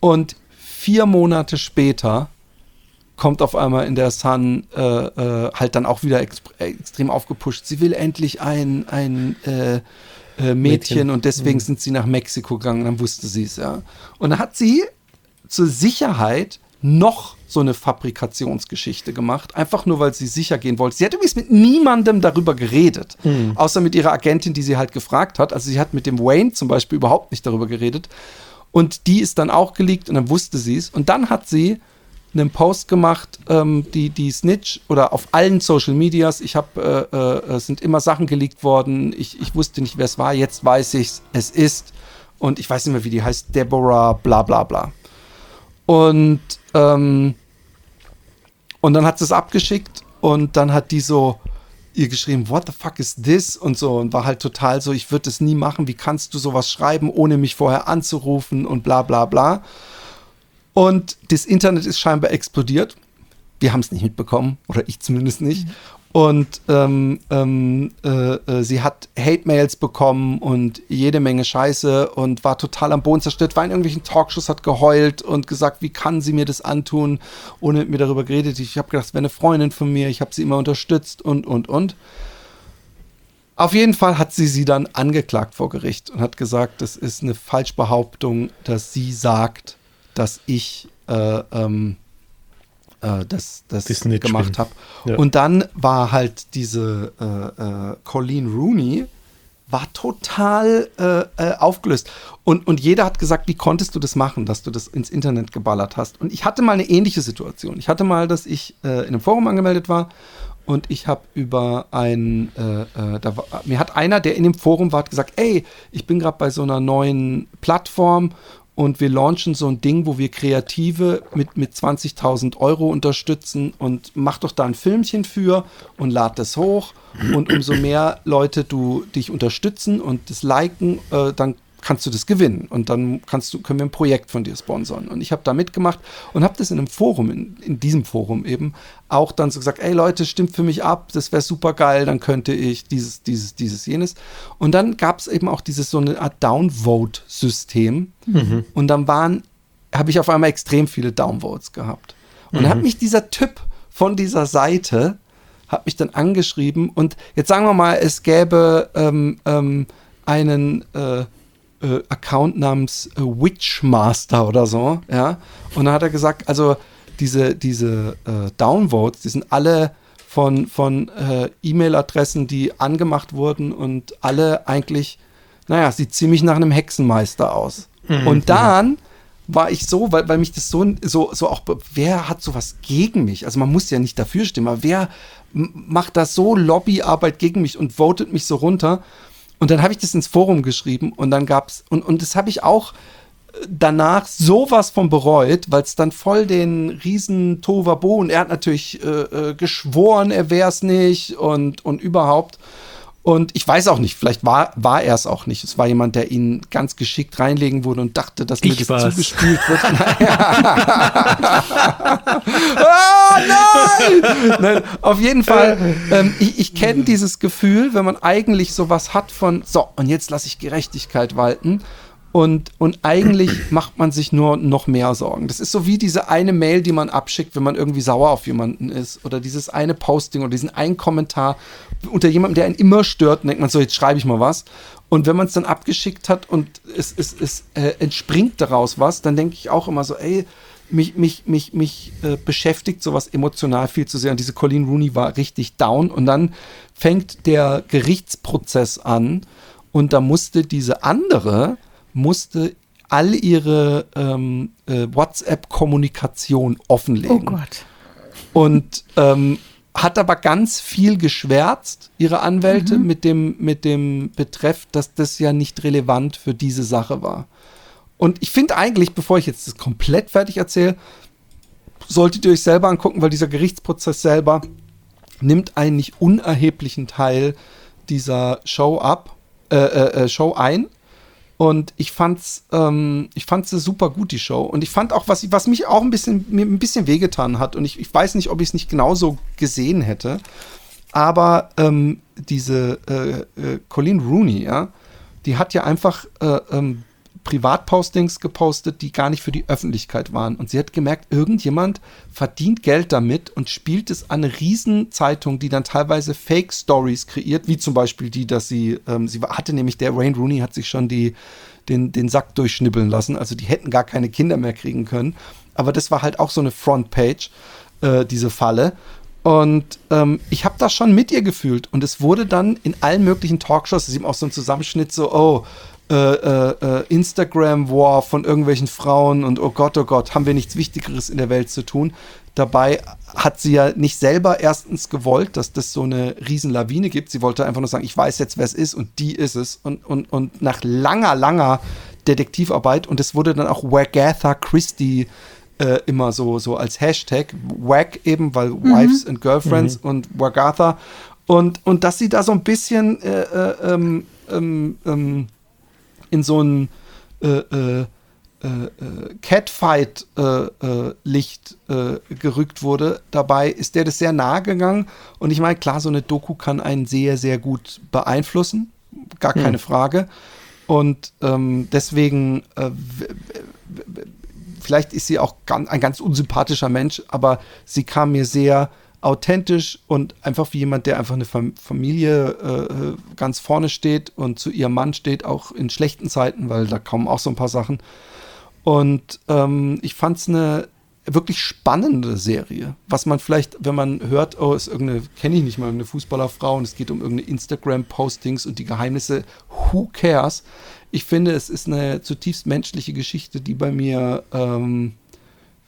Und vier Monate später kommt auf einmal in der Sun äh, äh, halt dann auch wieder ex extrem aufgepusht. Sie will endlich ein, ein äh, äh, Mädchen, Mädchen. und deswegen sind sie nach Mexiko gegangen. Dann wusste sie es, ja. Und dann hat sie zur Sicherheit noch so eine Fabrikationsgeschichte gemacht, einfach nur, weil sie sicher gehen wollte. Sie hat übrigens mit niemandem darüber geredet, außer mit ihrer Agentin, die sie halt gefragt hat. Also sie hat mit dem Wayne zum Beispiel überhaupt nicht darüber geredet. Und die ist dann auch geleakt und dann wusste sie es. Und dann hat sie einen Post gemacht, ähm, die, die Snitch oder auf allen Social Medias. Ich habe, äh, äh, es sind immer Sachen geleakt worden. Ich, ich wusste nicht, wer es war. Jetzt weiß ich es. Es ist. Und ich weiß nicht mehr, wie die heißt. Deborah, bla bla bla. Und, ähm, und dann hat sie es abgeschickt und dann hat die so ihr geschrieben, what the fuck is this? Und so und war halt total so, ich würde es nie machen. Wie kannst du sowas schreiben, ohne mich vorher anzurufen und bla bla bla. Und das Internet ist scheinbar explodiert. Wir haben es nicht mitbekommen, oder ich zumindest nicht. Und ähm, ähm, äh, äh, sie hat Hate-Mails bekommen und jede Menge Scheiße und war total am Boden zerstört, war in irgendwelchen Talkshows, hat geheult und gesagt, wie kann sie mir das antun, ohne mit mir darüber geredet. Ich habe gedacht, es wäre eine Freundin von mir, ich habe sie immer unterstützt und, und, und. Auf jeden Fall hat sie sie dann angeklagt vor Gericht und hat gesagt, das ist eine Falschbehauptung, dass sie sagt, dass ich äh, ähm, äh, das, das gemacht habe. Ja. Und dann war halt diese äh, äh, Colleen Rooney war total äh, äh, aufgelöst. Und, und jeder hat gesagt, wie konntest du das machen, dass du das ins Internet geballert hast. Und ich hatte mal eine ähnliche Situation. Ich hatte mal, dass ich äh, in einem Forum angemeldet war und ich habe über ein, äh, äh, da war, mir hat einer, der in dem Forum war, hat gesagt, ey, ich bin gerade bei so einer neuen Plattform und wir launchen so ein Ding, wo wir Kreative mit, mit 20.000 Euro unterstützen und mach doch da ein Filmchen für und lad das hoch. Und umso mehr Leute du dich unterstützen und das liken, äh, dann kannst du das gewinnen und dann kannst du, können wir ein Projekt von dir sponsern. Und ich habe da mitgemacht und habe das in einem Forum, in, in diesem Forum eben, auch dann so gesagt, ey Leute, stimmt für mich ab, das wäre super geil, dann könnte ich dieses, dieses, dieses, jenes. Und dann gab es eben auch dieses so eine Art Downvote-System. Und dann waren, habe ich auf einmal extrem viele Downvotes gehabt. Und dann hat mich dieser Typ von dieser Seite, hat mich dann angeschrieben und jetzt sagen wir mal, es gäbe ähm, ähm, einen äh, äh, Account namens äh, Witchmaster oder so, ja. Und dann hat er gesagt, also diese, diese äh, Downvotes, die sind alle von, von äh, E-Mail-Adressen, die angemacht wurden und alle eigentlich, naja, sieht ziemlich nach einem Hexenmeister aus. und dann war ich so, weil, weil mich das so, so, so auch, wer hat sowas gegen mich? Also man muss ja nicht dafür stimmen, aber wer macht da so Lobbyarbeit gegen mich und votet mich so runter? Und dann habe ich das ins Forum geschrieben und dann gab's, und, und das habe ich auch äh, danach sowas von bereut, weil es dann voll den riesen Tovabo und er hat natürlich äh, äh, geschworen, er wäre es nicht und, und überhaupt. Und ich weiß auch nicht, vielleicht war, war er es auch nicht. Es war jemand, der ihn ganz geschickt reinlegen wurde und dachte, dass mir Ich das war's. zugespielt wird. ah, nein! nein! Auf jeden Fall, ähm, ich, ich kenne dieses Gefühl, wenn man eigentlich sowas hat von, so, und jetzt lasse ich Gerechtigkeit walten. Und, und eigentlich macht man sich nur noch mehr Sorgen. Das ist so wie diese eine Mail, die man abschickt, wenn man irgendwie sauer auf jemanden ist. Oder dieses eine Posting oder diesen einen Kommentar unter jemandem, der einen immer stört. Und denkt man so, jetzt schreibe ich mal was. Und wenn man es dann abgeschickt hat und es, es, es äh, entspringt daraus was, dann denke ich auch immer so, ey, mich, mich, mich, mich äh, beschäftigt sowas emotional viel zu sehr. Und diese Colleen Rooney war richtig down. Und dann fängt der Gerichtsprozess an. Und da musste diese andere, musste all ihre ähm, äh, WhatsApp-Kommunikation offenlegen. Oh Gott. Und ähm, hat aber ganz viel geschwärzt, ihre Anwälte, mit, dem, mit dem Betreff, dass das ja nicht relevant für diese Sache war. Und ich finde eigentlich, bevor ich jetzt das komplett fertig erzähle, solltet ihr euch selber angucken, weil dieser Gerichtsprozess selber nimmt einen nicht unerheblichen Teil dieser Show ab, äh, äh, äh, Show ein. Und ich fand's, ähm, ich fand sie super gut, die Show. Und ich fand auch, was, was mich auch ein bisschen, mir ein bisschen wehgetan hat. Und ich, ich weiß nicht, ob ich es nicht genauso gesehen hätte. Aber ähm, diese äh, äh, Colleen Rooney, ja, die hat ja einfach äh, ähm, Privatpostings gepostet, die gar nicht für die Öffentlichkeit waren. Und sie hat gemerkt, irgendjemand verdient Geld damit und spielt es an eine Riesenzeitung, die dann teilweise Fake-Stories kreiert, wie zum Beispiel die, dass sie, ähm, sie hatte nämlich, der Wayne Rooney hat sich schon die, den, den Sack durchschnibbeln lassen. Also die hätten gar keine Kinder mehr kriegen können. Aber das war halt auch so eine Frontpage, äh, diese Falle. Und ähm, ich habe das schon mit ihr gefühlt. Und es wurde dann in allen möglichen Talkshows, es ist eben auch so ein Zusammenschnitt, so, oh, äh, äh, äh, Instagram-War von irgendwelchen Frauen und oh Gott, oh Gott, haben wir nichts Wichtigeres in der Welt zu tun. Dabei hat sie ja nicht selber erstens gewollt, dass das so eine Riesenlawine gibt. Sie wollte einfach nur sagen, ich weiß jetzt, wer es ist und die ist es. Und, und, und nach langer, langer Detektivarbeit und es wurde dann auch Wagatha Christie äh, immer so, so als Hashtag. Wag eben, weil Wives and Girlfriends und Wagatha. Und, und dass sie da so ein bisschen äh, äh, ähm, ähm, ähm, in so ein äh, äh, äh, äh, Catfight-Licht äh, gerückt wurde. Dabei ist der das sehr nahe gegangen. Und ich meine, klar, so eine Doku kann einen sehr, sehr gut beeinflussen. Gar keine Frage. Und ähm, deswegen, äh, vielleicht ist sie auch ganz, ein ganz unsympathischer Mensch, aber sie kam mir sehr authentisch und einfach wie jemand, der einfach eine Fam Familie äh, ganz vorne steht und zu ihrem Mann steht, auch in schlechten Zeiten, weil da kommen auch so ein paar Sachen. Und ähm, ich fand es eine wirklich spannende Serie. Was man vielleicht, wenn man hört, oh, ist irgendeine, kenne ich nicht mal, irgendeine Fußballerfrau und es geht um irgendeine Instagram-Postings und die Geheimnisse, who cares? Ich finde, es ist eine zutiefst menschliche Geschichte, die bei mir ähm,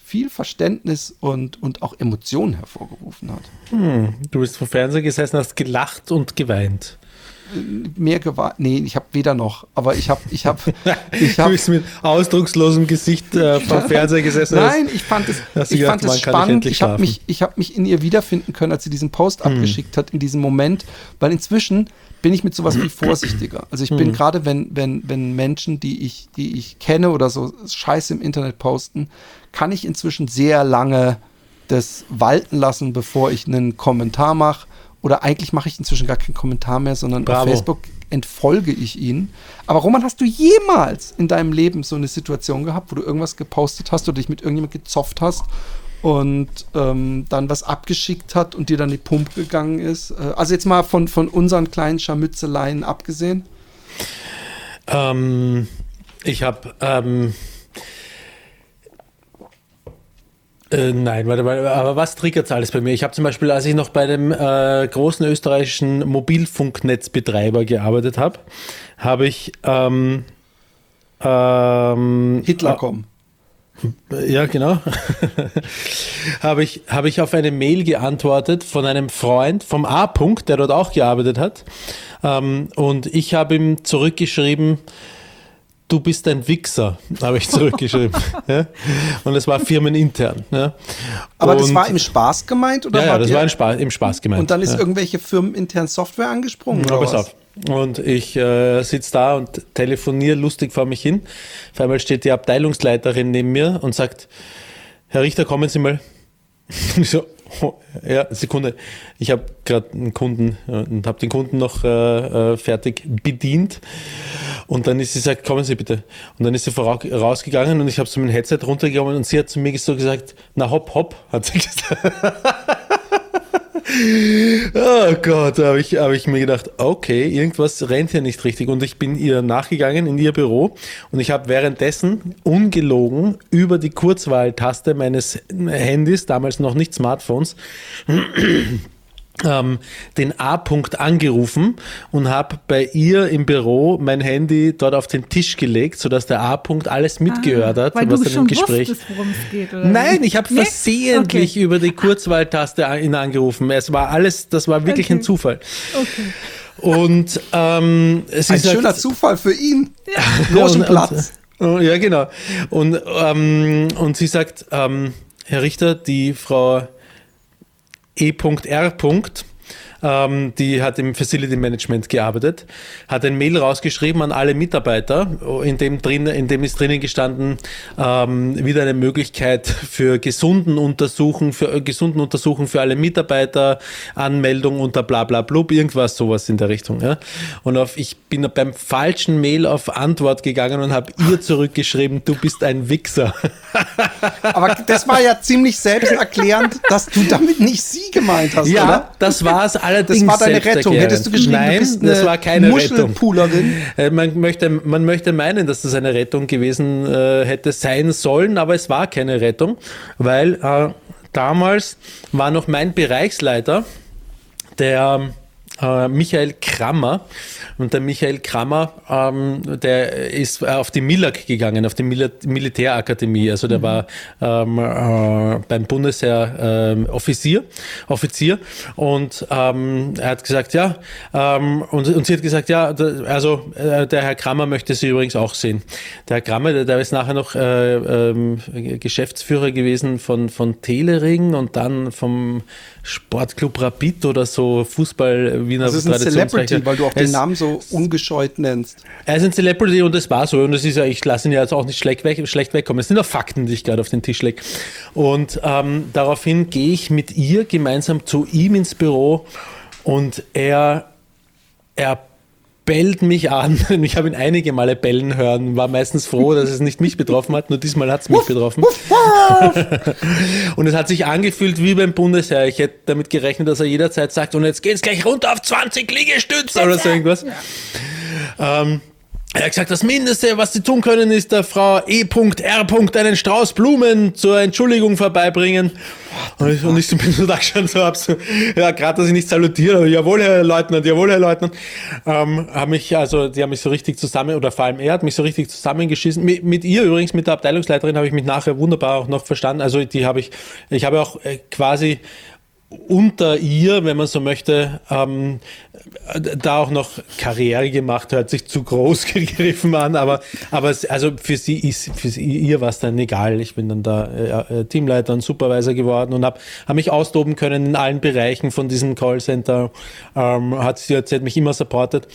viel Verständnis und, und auch Emotionen hervorgerufen hat. Du bist vom Fernseher gesessen, hast gelacht und geweint. Mehr gewarnt. Nee, ich habe weder noch, aber ich habe, ich habe, ich Du habe. bist mit ausdruckslosem Gesicht äh, vom Fernseher gesessen. Nein, ich fand es, du ich gedacht, fand es ich spannend. endlich Ich habe mich, ich habe mich in ihr wiederfinden können, als sie diesen Post abgeschickt hat in diesem Moment, weil inzwischen bin ich mit sowas wie vorsichtiger. Also ich bin gerade, wenn, wenn, wenn Menschen, die ich, die ich kenne oder so Scheiße im Internet posten, kann ich inzwischen sehr lange das walten lassen, bevor ich einen Kommentar mache. Oder eigentlich mache ich inzwischen gar keinen Kommentar mehr, sondern Bravo. auf Facebook entfolge ich ihnen. Aber Roman, hast du jemals in deinem Leben so eine Situation gehabt, wo du irgendwas gepostet hast oder dich mit irgendjemand gezopft hast und ähm, dann was abgeschickt hat und dir dann die Pumpe gegangen ist? Äh, also jetzt mal von, von unseren kleinen Scharmützeleien abgesehen. Ähm, ich habe. Ähm, äh, nein, warte mal, aber was triggert alles bei mir? Ich habe zum Beispiel, als ich noch bei dem äh, großen österreichischen Mobilfunknetzbetreiber gearbeitet habe, habe ich ähm, ähm, Hitler kommen. ja, genau. habe ich, habe ich auf eine Mail geantwortet von einem Freund vom A-Punkt, der dort auch gearbeitet hat. Ähm, und ich habe ihm zurückgeschrieben, du bist ein Wichser, habe ich zurückgeschrieben. ja? Und es war firmenintern. Ja? Aber das Und- war im Spaß gemeint? Oder ja, ja, das war ein Spaß, im Spaß gemeint. Und dann ist irgendwelche firmenintern Software angesprungen? Ja, pass auf. Und ich äh, sitze da und telefoniere lustig vor mich hin. Auf einmal steht die Abteilungsleiterin neben mir und sagt, Herr Richter, kommen Sie mal. Und ich so, ja, Sekunde. Ich habe gerade einen Kunden äh, und habe den Kunden noch äh, äh, fertig bedient. Und dann ist sie gesagt, kommen Sie bitte. Und dann ist sie rausgegangen und ich habe so mein Headset runtergenommen und sie hat zu mir so gesagt, na hopp, hopp, hat sie gesagt. Oh Gott, da habe ich, hab ich mir gedacht, okay, irgendwas rennt hier nicht richtig. Und ich bin ihr nachgegangen in ihr Büro und ich habe währenddessen ungelogen über die Kurzwahltaste meines Handys, damals noch nicht Smartphones, ähm, den A-Punkt angerufen und habe bei ihr im Büro mein Handy dort auf den Tisch gelegt, sodass der A-Punkt alles mitgehört hat, Ah, Weil was du dann im Gespräch. wusstest, es geht, oder? Nein, ich habe Nee? versehentlich Okay. über die Kurzwahltaste ihn angerufen. Es war alles, das war wirklich Okay. ein Zufall. Okay. Und ähm, sie Ein sagt, schöner Zufall für ihn. Ja, Logenplatz. Oh, ja, genau. Und, ähm, und sie sagt, ähm, Herr Richter, die Frau E.R. Ähm, die hat im Facility Management gearbeitet, hat ein Mail rausgeschrieben an alle Mitarbeiter, in dem, drin, in dem ist drinnen gestanden, ähm, wieder eine Möglichkeit für gesunden Untersuchen, für äh, gesunden Untersuchen für alle Mitarbeiter, Anmeldung unter bla bla blub, irgendwas sowas in der Richtung. Ja? Und auf, ich bin beim falschen Mail auf Antwort gegangen und habe ihr zurückgeschrieben, du bist ein Wichser. Aber das war ja ziemlich selbsterklärend, dass du damit nicht sie gemeint hast, Ja, oder? das war es Das war deine Rettung. Hättest du geschrieben, Nein, du bist eine das war keine Rettung. Muschelpoolerin? Äh, Man möchte, man möchte meinen, dass das eine Rettung gewesen äh, hätte sein sollen, aber es war keine Rettung, weil äh, damals war noch mein Bereichsleiter, der äh, Michael Krammer. Und der Michael Krammer, ähm, der ist auf die MILAG gegangen, auf die Mil Militärakademie. Also der war ähm, äh, beim Bundesheer ähm, Offizier, Offizier. Und ähm, er hat gesagt, ja, ähm, und, und sie hat gesagt, ja, da, also äh, der Herr Krammer möchte sie übrigens auch sehen. Der Herr Krammer, der, der ist nachher noch äh, ähm, Geschäftsführer gewesen von, von Telering und dann vom Sportclub Rapid oder so Fußball Wiener Das ist ein. Celebrity, weil du auch den Namen so ungescheut nennst. er ist ein Celebrity und das war so. Und das ist ja, ich lasse ihn ja jetzt auch nicht schlecht, weg, schlecht wegkommen. Es sind nur Fakten, die ich gerade auf den Tisch lege. Und ähm, daraufhin gehe ich mit ihr gemeinsam zu ihm ins Büro und er, er bellt mich an. Ich habe ihn einige Male bellen hören, war meistens froh, dass es nicht mich betroffen hat, nur diesmal hat es mich betroffen. Und es hat sich angefühlt wie beim Bundesheer. Ich hätte damit gerechnet, dass er jederzeit sagt, und jetzt geht's gleich runter auf 20 Liegestütze oder so irgendwas. Ähm, er hat gesagt, das Mindeste, was sie tun können, ist der Frau E.R. einen Strauß Blumen zur Entschuldigung vorbeibringen. Und ich, bin so da schon so, hab so ja, gerade, dass ich nicht salutiere, jawohl, Herr Leutnant, jawohl, Herr Leutnant. Ähm, haben mich, also, die haben mich so richtig zusammen, oder vor allem er hat mich so richtig zusammengeschissen. Mit, mit ihr übrigens, mit der Abteilungsleiterin, habe ich mich nachher wunderbar auch noch verstanden. Also, die habe ich, ich habe auch äh, quasi unter ihr, wenn man so möchte, ähm, da auch noch Karriere gemacht, hört sich zu groß gegriffen an, aber, aber es, also für sie ist, für sie, ihr war es dann egal. Ich bin dann da äh, Teamleiter und Supervisor geworden und habe hab mich austoben können in allen Bereichen von diesem Callcenter. Ähm, hat sie hat mich immer supportet.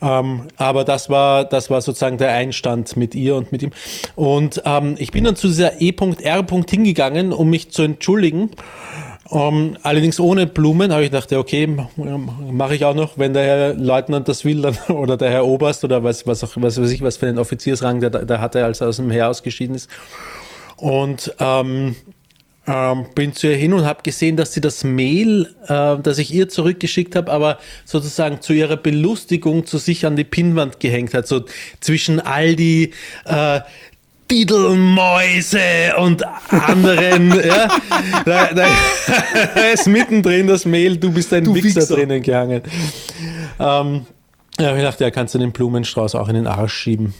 Ähm, aber das war, das war sozusagen der Einstand mit ihr und mit ihm. Und ähm, ich bin dann zu dieser E.R. hingegangen, um mich zu entschuldigen. Um, allerdings ohne Blumen habe ich gedacht, ja, okay, mache ich auch noch, wenn der Herr Leutnant das will, dann, oder der Herr Oberst oder was, was auch, was weiß ich, was für einen Offiziersrang der, der hatte, als er aus dem Heer ausgeschieden ist. Und ähm, ähm, bin zu ihr hin und habe gesehen, dass sie das Mail, äh, das ich ihr zurückgeschickt habe, aber sozusagen zu ihrer Belustigung zu sich an die Pinnwand gehängt hat. So zwischen all die äh, Didelmäuse und anderen. ja, da, da ist mittendrin das Mail, du bist ein Du Wichser, Wichser. drinnen gehangen. Ähm, ja, ich dachte, ja, kannst du den Blumenstrauß auch in den Arsch schieben.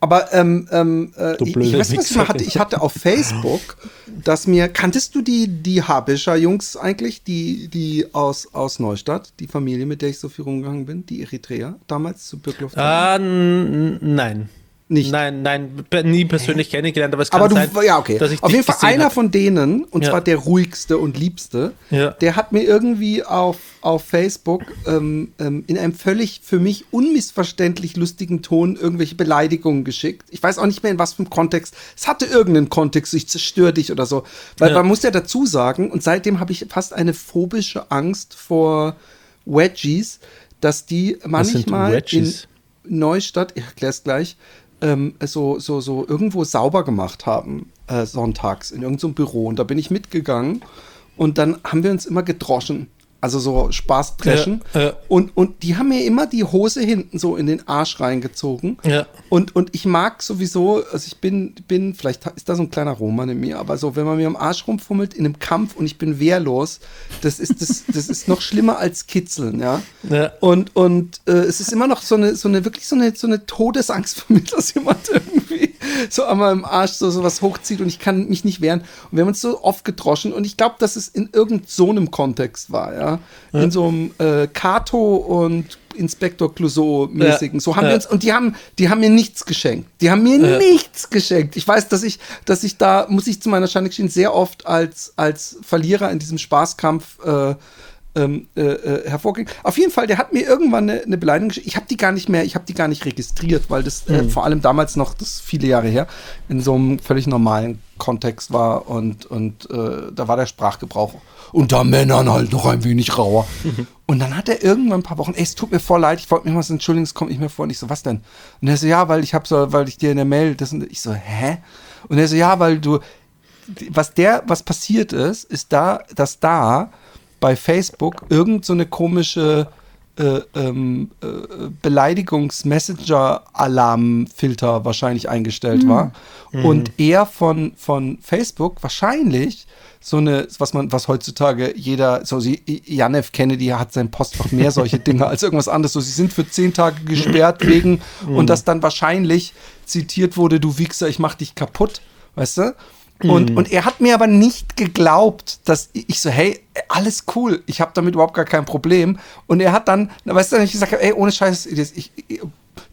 Aber ähm, ähm, äh, ich, ich weiß, was ich mal hatte. Ich hatte auf Facebook, dass mir, kanntest du die, die Habischer Jungs eigentlich, die, die aus, aus Neustadt, die Familie, mit der ich so viel rumgegangen bin, die Eritreer, damals zu Birkluft? Ah, nein. Nicht? Nein, nein, nie persönlich kennengelernt, aber es kann Aber du, sein, ja, okay. dass ich Auf jeden Fall einer hab. von denen, und Ja. zwar der ruhigste und liebste, Ja. der hat mir irgendwie auf, auf Facebook ähm, ähm, in einem völlig für mich unmissverständlich lustigen Ton irgendwelche Beleidigungen geschickt. Ich weiß auch nicht mehr in was für einem Kontext. Es hatte irgendeinen Kontext, ich zerstöre dich oder so. Weil Ja. man muss ja dazu sagen, und seitdem habe ich fast eine phobische Angst vor Wedgies, dass die manchmal in? Neustadt, ich erkläre es gleich, ähm, so, so, so irgendwo sauber gemacht haben, äh, sonntags in irgendeinem Büro. Und da bin ich mitgegangen und dann haben wir uns immer gedroschen. Also so Spaß dreschen. Ja, ja. Und, und die haben mir immer die Hose hinten so in den Arsch reingezogen. Ja. Und, und ich mag sowieso, also ich bin, bin, vielleicht ist da so ein kleiner Roman in mir, aber so, wenn man mir am Arsch rumfummelt in einem Kampf und ich bin wehrlos, das ist, das, das ist noch schlimmer als Kitzeln, ja. Und, und äh, es ist immer noch so eine, so eine, wirklich so eine, so eine Todesangst von mir, dass jemand irgendwie so einmal im Arsch so, so was hochzieht und ich kann mich nicht wehren. Und wir haben uns so oft gedroschen und ich glaube, dass es in irgend so einem Kontext war, ja. In so einem äh, Kato und Inspektor Clouseau-mäßigen. Ja. So haben wir Ja. uns, und die haben, die haben mir nichts geschenkt. Die haben mir Ja. nichts geschenkt. Ich weiß, dass ich, dass ich da, muss ich zu meiner Schande gestehen, sehr oft als, als Verlierer in diesem Spaßkampf äh, ähm, äh, äh, hervorging. Auf jeden Fall, der hat mir irgendwann eine, eine Beleidigung geschickt. Ich habe die gar nicht mehr, ich habe die gar nicht registriert, weil das äh, vor allem damals noch, das ist viele Jahre her, in so einem völlig normalen Kontext war und, und äh, da war der Sprachgebrauch unter Männern halt noch ein wenig rauer. Und dann hat er irgendwann ein paar Wochen, ey, es tut mir voll leid, ich wollte mir was entschuldigen, es kommt nicht mehr vor. Und ich so, was denn? Und er so, ja, weil ich habe so, weil ich dir in der Mail, das und ich so, hä? Und er so, ja, weil du, was der, was passiert ist, ist da, dass da bei Facebook irgend so eine komische äh, ähm, äh, Beleidigungs-Messenger-Alarmfilter wahrscheinlich eingestellt war. Und er von, von Facebook wahrscheinlich so eine, was man, was heutzutage jeder, so sie, Jan F. Kennedy hat sein Postfach mehr solche Dinge als irgendwas anderes. So, sie sind für zehn Tage gesperrt wegen und das dann wahrscheinlich zitiert wurde, du Wichser, ich mach dich kaputt, weißt du? Und, und er hat mir aber nicht geglaubt, dass ich so, hey, alles cool, ich habe damit überhaupt gar kein Problem. Und er hat dann, weißt du, ich gesagt, ey, ohne Scheiß, ich, ich,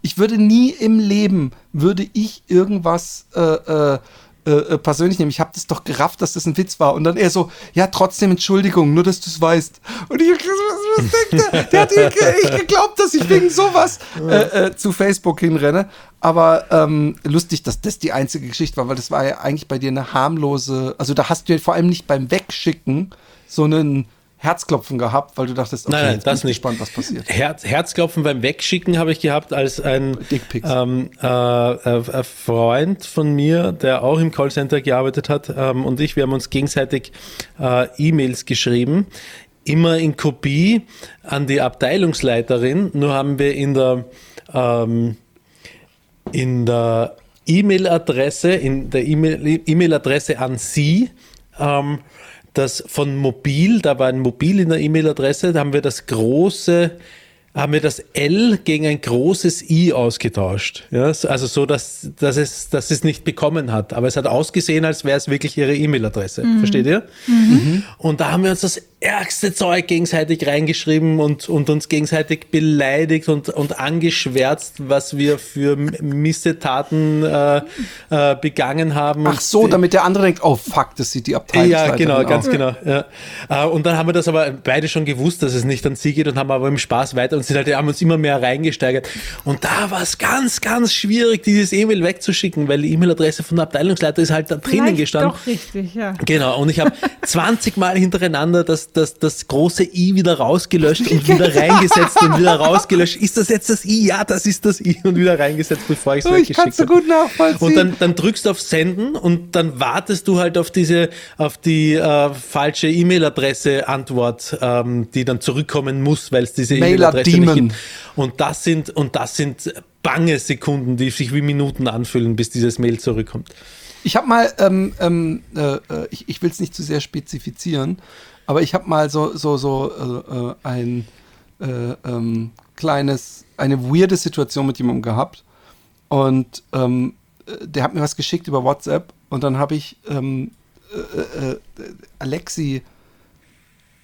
ich würde nie im Leben, würde ich irgendwas äh, äh, äh, persönlich nehmen. Ich habe das doch gerafft, dass das ein Witz war. Und dann er so, ja, trotzdem Entschuldigung, nur dass du es weißt. Und ich, was, was denkt der? Der hat nicht geglaubt, dass ich wegen sowas äh, äh, zu Facebook hinrenne. Aber ähm, lustig, dass das die einzige Geschichte war, weil das war ja eigentlich bei dir eine harmlose, also da hast du ja vor allem nicht beim Wegschicken so einen Herzklopfen gehabt, weil du dachtest, okay, Nein, nein, das bin ich nicht. gespannt, was passiert. Herz, Herzklopfen beim Wegschicken habe ich gehabt, als ein ähm, äh, äh, Freund von mir, der auch im Callcenter gearbeitet hat, ähm, und ich, wir haben uns gegenseitig äh, E-Mails geschrieben, immer in Kopie an die Abteilungsleiterin. Nur haben wir in der ähm, in der E-Mail-Adresse, in der E-Mail- E-Mail-Adresse an Sie, ähm, das von Mobil, da war ein Mobil in der E-Mail-Adresse, da haben wir das große, haben wir das L gegen ein großes I ausgetauscht. Ja, so- also so, dass, dass, es, dass es nicht bekommen hat. Aber es hat ausgesehen, als wäre es wirklich Ihre E-Mail-Adresse. Versteht ihr? Und da haben wir uns das ärgste Zeug gegenseitig reingeschrieben und, und uns gegenseitig beleidigt und, und angeschwärzt, was wir für Missetaten äh, äh, begangen haben. Ach so, damit der andere denkt, oh fuck, das sieht die Abteilungsleiterin ja, genau, ganz aus. genau. Ja. Äh, Und dann haben wir das aber beide schon gewusst, dass es nicht an sie geht und haben aber im Spaß weiter und sind halt, haben uns immer mehr reingesteigert. Und da war es ganz, ganz schwierig, dieses E-Mail wegzuschicken, weil die E-Mail-Adresse von der Abteilungsleiter ist halt da drinnen Vielleicht gestanden. Doch richtig, ja. Genau, und ich habe 20 Mal hintereinander das, das, das große I wieder rausgelöscht und wieder reingesetzt und wieder rausgelöscht. Ist das jetzt das I? Ja, das ist das I und wieder reingesetzt, bevor ich es Oh, ich weggeschickt kann so habe. gut nachvollziehen. Und dann, dann drückst du auf Senden und dann wartest du halt auf diese, auf die äh, falsche E-Mail-Adresse Antwort, ähm, die dann zurückkommen muss, weil es diese E-Mail-Adresse nicht gibt. Und das sind, und das sind bange Sekunden, die sich wie Minuten anfühlen, bis dieses Mail zurückkommt. Ich habe mal, ähm, ähm, äh, äh, ich, ich will es nicht zu sehr spezifizieren, aber ich habe mal so, so, so äh, äh, ein äh, ähm, kleines, eine weirde Situation mit jemandem gehabt. Und ähm, äh, der hat mir was geschickt über WhatsApp und dann habe ich ähm, äh, äh, Alexi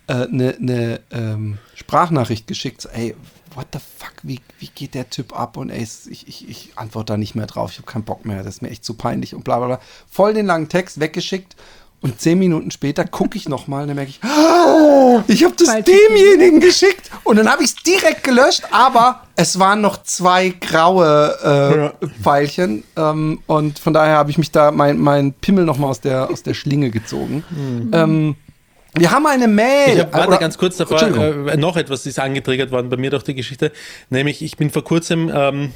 eine ne, ähm, Sprachnachricht geschickt. So, ey, what the fuck, wie, wie geht der Typ ab? Und ey, ich, ich, ich antworte da nicht mehr drauf. Ich habe keinen Bock mehr. Das ist mir echt zu peinlich und bla bla bla. Voll den langen Text weggeschickt. Und zehn Minuten später gucke ich nochmal und dann merke ich, oh, ich habe das Falsch demjenigen geschickt. Und dann habe ich es direkt gelöscht, aber es waren noch zwei graue äh, Pfeilchen. Ähm, und von daher habe ich mich da mein, mein Pimmel nochmal aus der, aus der Schlinge gezogen. Ähm, wir haben eine Mail. Ich hab, warte Oder- ganz kurz davor, äh, noch etwas ist angetriggert worden bei mir durch die Geschichte. Nämlich, ich bin vor kurzem ähm,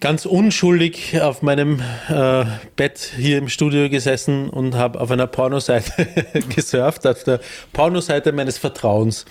ganz unschuldig auf meinem äh, Bett hier im Studio gesessen und habe auf einer Pornoseite gesurft, auf der Pornoseite meines Vertrauens.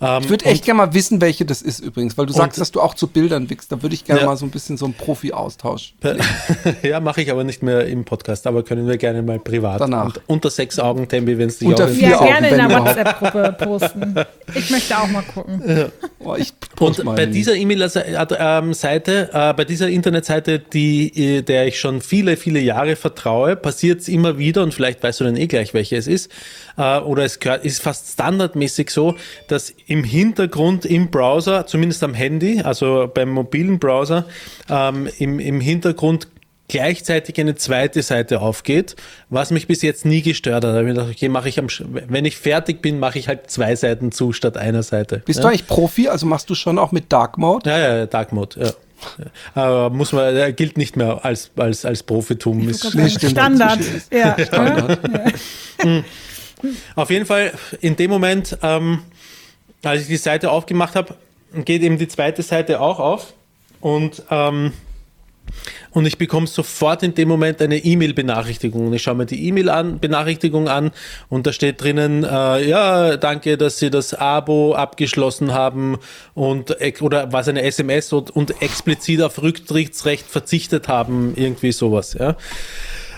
Ähm, Ich würde echt gerne mal wissen, welche das ist übrigens, weil du sagst, dass du auch zu Bildern wickst. Da würde ich gerne Ja. mal so ein bisschen so einen Profi-Austausch. ja, mache ich aber nicht mehr im Podcast, aber können wir gerne mal privat. Danach. Und unter sechs Augen, Tembi, wenn es dich Unter auch vier Ja, Augen, gerne in der. WhatsApp-Gruppe posten. Ich möchte auch mal gucken. Oh, ich Und bei dieser E-Mail-Seite, äh, bei dieser Internetseite, die, äh, der ich schon viele, viele Jahre vertraue, passiert es immer wieder, und vielleicht weißt du dann eh gleich, welche es ist, äh, oder es gehört, ist fast standardmäßig so, dass im Hintergrund im Browser, zumindest am Handy, also beim mobilen Browser, ähm, im, im Hintergrund gleichzeitig eine zweite Seite aufgeht, was mich bis jetzt nie gestört hat. Da habe ich gedacht, okay, mache ich am, wenn ich fertig bin, mache ich halt zwei Seiten zu statt einer Seite. Bist ja? du eigentlich Profi? Also machst du schon auch mit Dark Mode? Ja, ja, Dark Mode, ja. Aber muss man, er gilt nicht mehr als, als, als Profitum. Ist, Nee, stimmt. Standard. Ja. auf jeden Fall, in dem Moment, ähm, als ich die Seite aufgemacht habe, geht eben die zweite Seite auch auf. Und, ähm, und ich bekomme sofort in dem Moment eine E-Mail-Benachrichtigung. Ich schaue mir die E-Mail-Benachrichtigung an und da steht drinnen, äh, ja, danke, dass Sie das Abo abgeschlossen haben und oder was eine SMS und, und explizit auf Rücktrittsrecht verzichtet haben, irgendwie sowas, ja.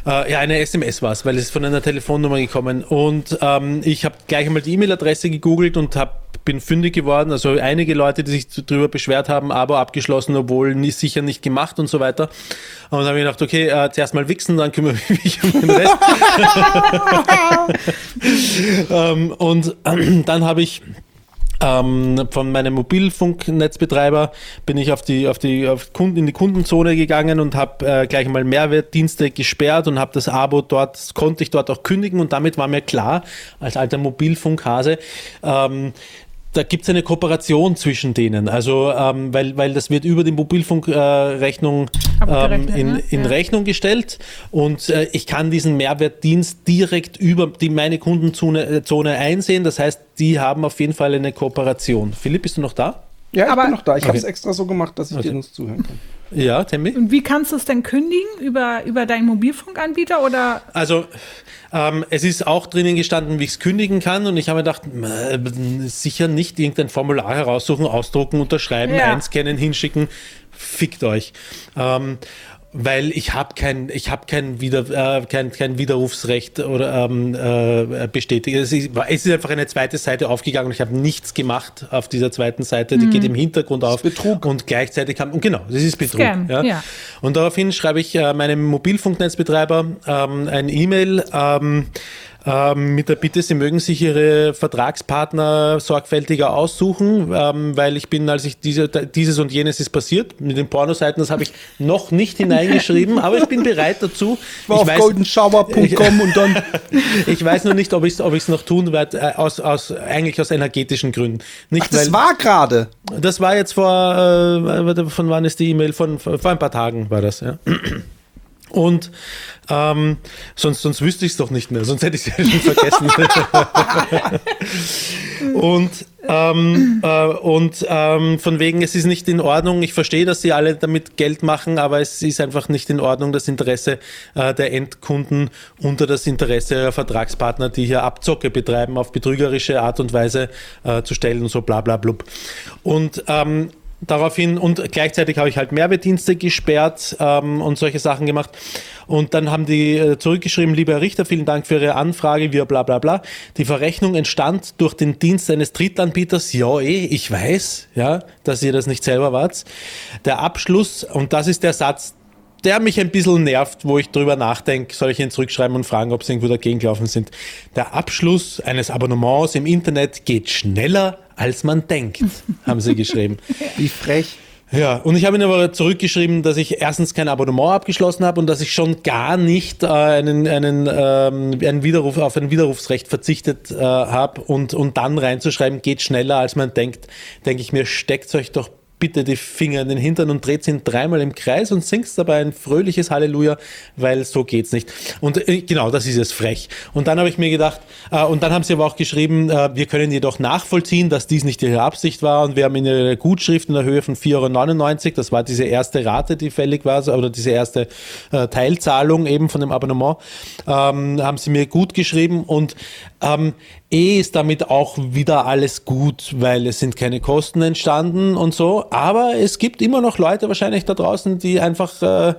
Äh, ja, eine SMS war es, weil es ist von einer Telefonnummer gekommen. Und ähm, ich habe gleich einmal die E-Mail-Adresse gegoogelt und hab, bin fündig geworden. Also einige Leute, die sich darüber beschwert haben, Abo abgeschlossen, obwohl nie, sicher nicht gemacht und so weiter. Und dann habe ich gedacht, okay, äh, zuerst mal wichsen, dann kümmere ich mich um den Rest. ähm, und ähm, dann habe ich ähm, von meinem Mobilfunknetzbetreiber bin ich auf die, auf die, auf Kunden, in die Kundenzone gegangen und habe äh, gleich mal Mehrwertdienste gesperrt und habe das Abo dort, konnte ich dort auch kündigen und damit war mir klar, als alter Mobilfunkhase, ähm, da gibt es eine Kooperation zwischen denen. Also, ähm, weil, weil das wird über die Mobilfunkrechnung äh, ähm, in, ne? in Ja. Rechnung gestellt und äh, ich kann diesen Mehrwertdienst direkt über die meine Kundenzone äh, Zone einsehen. Das heißt, die haben auf jeden Fall eine Kooperation. Philipp, bist du noch da? Ja, ich Aber- bin noch da. Ich habe Okay. es extra so gemacht, dass ich dir uns zuhören kann. Ja, Tembi? Und wie kannst du es denn kündigen? Über, über deinen Mobilfunkanbieter oder Also, ähm, es ist auch drinnen gestanden, wie ich es kündigen kann. Und ich habe mir gedacht, sicher nicht irgendein Formular heraussuchen, ausdrucken, unterschreiben, Ja. einscannen, hinschicken. Fickt euch. Ähm, weil ich habe kein, ich habe kein, Wider, äh, kein, kein Widerrufsrecht oder ähm, äh, bestätigt. Es ist, es ist einfach eine zweite Seite aufgegangen und ich habe nichts gemacht auf dieser zweiten Seite. Die geht im Hintergrund auf. Betrug. Und gleichzeitig haben, und genau, das ist Betrug. Scam, ja. Und daraufhin schreibe ich äh, meinem Mobilfunknetzbetreiber ähm, ein E-Mail. Ähm, ähm, mit der Bitte, sie mögen sich ihre Vertragspartner sorgfältiger aussuchen, ähm, weil ich bin, als ich diese, dieses und jenes ist passiert, mit den Pornoseiten, das habe ich noch nicht hineingeschrieben, aber ich bin bereit dazu. Ich war auf goldenshower.com und dann. ich weiß nur nicht, ob ich es ob ich's noch tun werde, äh, aus, aus, eigentlich aus energetischen Gründen. Nicht, Ach, das weil, war gerade. das war jetzt vor, äh, von wann ist die E-Mail? Von, vor ein paar Tagen war das, ja. Und ähm, sonst, sonst wüsste ich es doch nicht mehr, sonst hätte ich es ja schon vergessen. und ähm, äh, und ähm, von wegen, es ist nicht in Ordnung. Ich verstehe, dass sie alle damit Geld machen, aber es ist einfach nicht in Ordnung, das Interesse äh, der Endkunden unter das Interesse der Vertragspartner, die hier Abzocke betreiben, auf betrügerische Art und Weise äh, zu stellen und so bla bla blub. Und ähm, daraufhin und gleichzeitig habe ich halt Mehrwertdienste gesperrt ähm, und solche Sachen gemacht. Und dann haben die äh, zurückgeschrieben, lieber Herr Richter, vielen Dank für Ihre Anfrage, wir bla bla bla. Die Verrechnung entstand durch den Dienst eines Drittanbieters. Ja, eh, ich weiß, ja, dass ihr das nicht selber wart. Der Abschluss, und das ist der Satz, der mich ein bisschen nervt, wo ich drüber nachdenke, soll ich ihn zurückschreiben und fragen, ob sie irgendwo dagegen gelaufen sind. Der Abschluss eines Abonnements im Internet geht schneller, als man denkt, haben sie geschrieben. Wie frech. Ja, und ich habe ihnen aber zurückgeschrieben, dass ich erstens kein Abonnement abgeschlossen habe und dass ich schon gar nicht äh, einen, einen, ähm, einen Widerruf auf ein Widerrufsrecht verzichtet äh, habe und, und dann reinzuschreiben, geht schneller als man denkt, denke ich mir, steckt euch doch bitte die Finger in den Hintern und dreht ihn dreimal im Kreis und singst dabei ein fröhliches Halleluja, weil so geht's nicht. Und äh, genau, das ist es frech. Und dann habe ich mir gedacht, äh, und dann haben sie aber auch geschrieben, äh, wir können jedoch nachvollziehen, dass dies nicht ihre Absicht war und wir haben ihnen eine Gutschrift in der Höhe von 4,99 Euro, das war diese erste Rate, die fällig war, oder diese erste äh, Teilzahlung eben von dem Abonnement, ähm, haben sie mir gut geschrieben und ähm, eh ist damit auch wieder alles gut, weil es sind keine Kosten entstanden und so. Aber es gibt immer noch Leute wahrscheinlich da draußen, die einfach äh,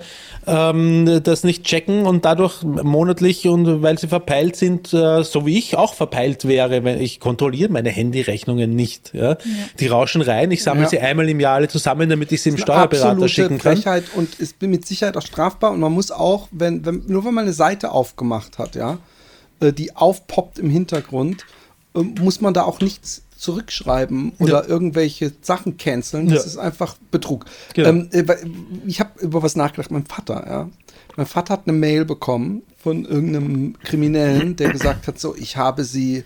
ähm, das nicht checken und dadurch monatlich und weil sie verpeilt sind, äh, so wie ich auch verpeilt wäre, wenn ich kontrolliere meine Handyrechnungen nicht. Ja? Die rauschen rein, ich sammle Ja. sie einmal im Jahr alle zusammen, damit ich sie dem Eine Steuerberater schicken kann. Frechheit und ist mit Sicherheit auch strafbar und man muss auch, wenn, wenn nur wenn man eine Seite aufgemacht hat, ja, äh, die aufpoppt im Hintergrund, äh, muss man da auch nichts zurückschreiben oder irgendwelche Sachen canceln. Das Ja. ist einfach Betrug. Genau. Ähm, äh, ich habe über was nachgedacht. Mein Vater, ja. Mein Vater hat eine Mail bekommen von irgendeinem Kriminellen, der gesagt hat, so, ich habe sie,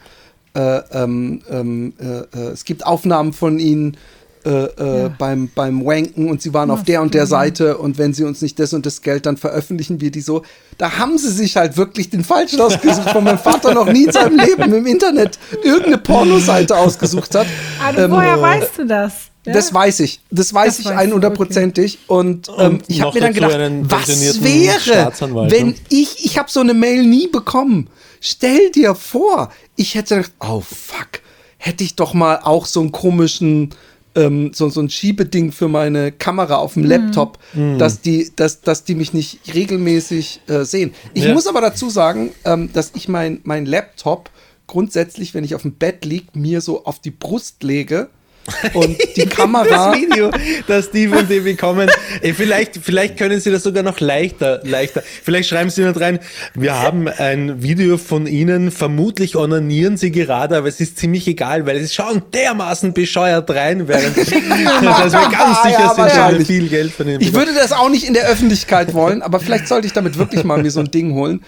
äh, ähm, ähm, äh, äh, es gibt Aufnahmen von ihnen äh, äh, beim, beim Wanken und sie waren auf der und der Seite und wenn sie uns nicht das und das Geld, dann veröffentlichen wir die so. Da haben sie sich halt wirklich den falschen ausgesucht, weil mein Vater noch nie in seinem Leben im Internet irgendeine Pornoseite ausgesucht hat. Aber Ähm, woher weißt du das? Ja? Das weiß ich. Das weiß Das ich du, 100%ig. Und, ähm, Und ich habe mir dann gedacht, was wäre, wenn ne? ich, ich habe so eine Mail nie bekommen. Stell dir vor, ich hätte gedacht, oh fuck, hätte ich doch mal auch so einen komischen, ähm, so, so ein Schiebeding für meine Kamera auf Mhm. dem Laptop, dass, die, dass, dass die mich nicht regelmäßig äh, sehen. Ich Ja. muss aber dazu sagen, ähm, dass ich mein, mein Laptop grundsätzlich, wenn ich auf dem Bett liege, mir so auf die Brust lege und die Kamera. das Video, das Steve und die bekommen. Ey, vielleicht, vielleicht können sie das sogar noch leichter, leichter. Vielleicht schreiben sie nicht rein, wir haben ein Video von ihnen, vermutlich onanieren sie gerade, aber es ist ziemlich egal, weil sie schauen dermaßen bescheuert rein, während dass wir ganz Ja, sicher sind, dass wir viel Geld von ihnen Ich würde das auch nicht in der Öffentlichkeit wollen, aber vielleicht sollte ich damit wirklich mal mir so ein Ding holen.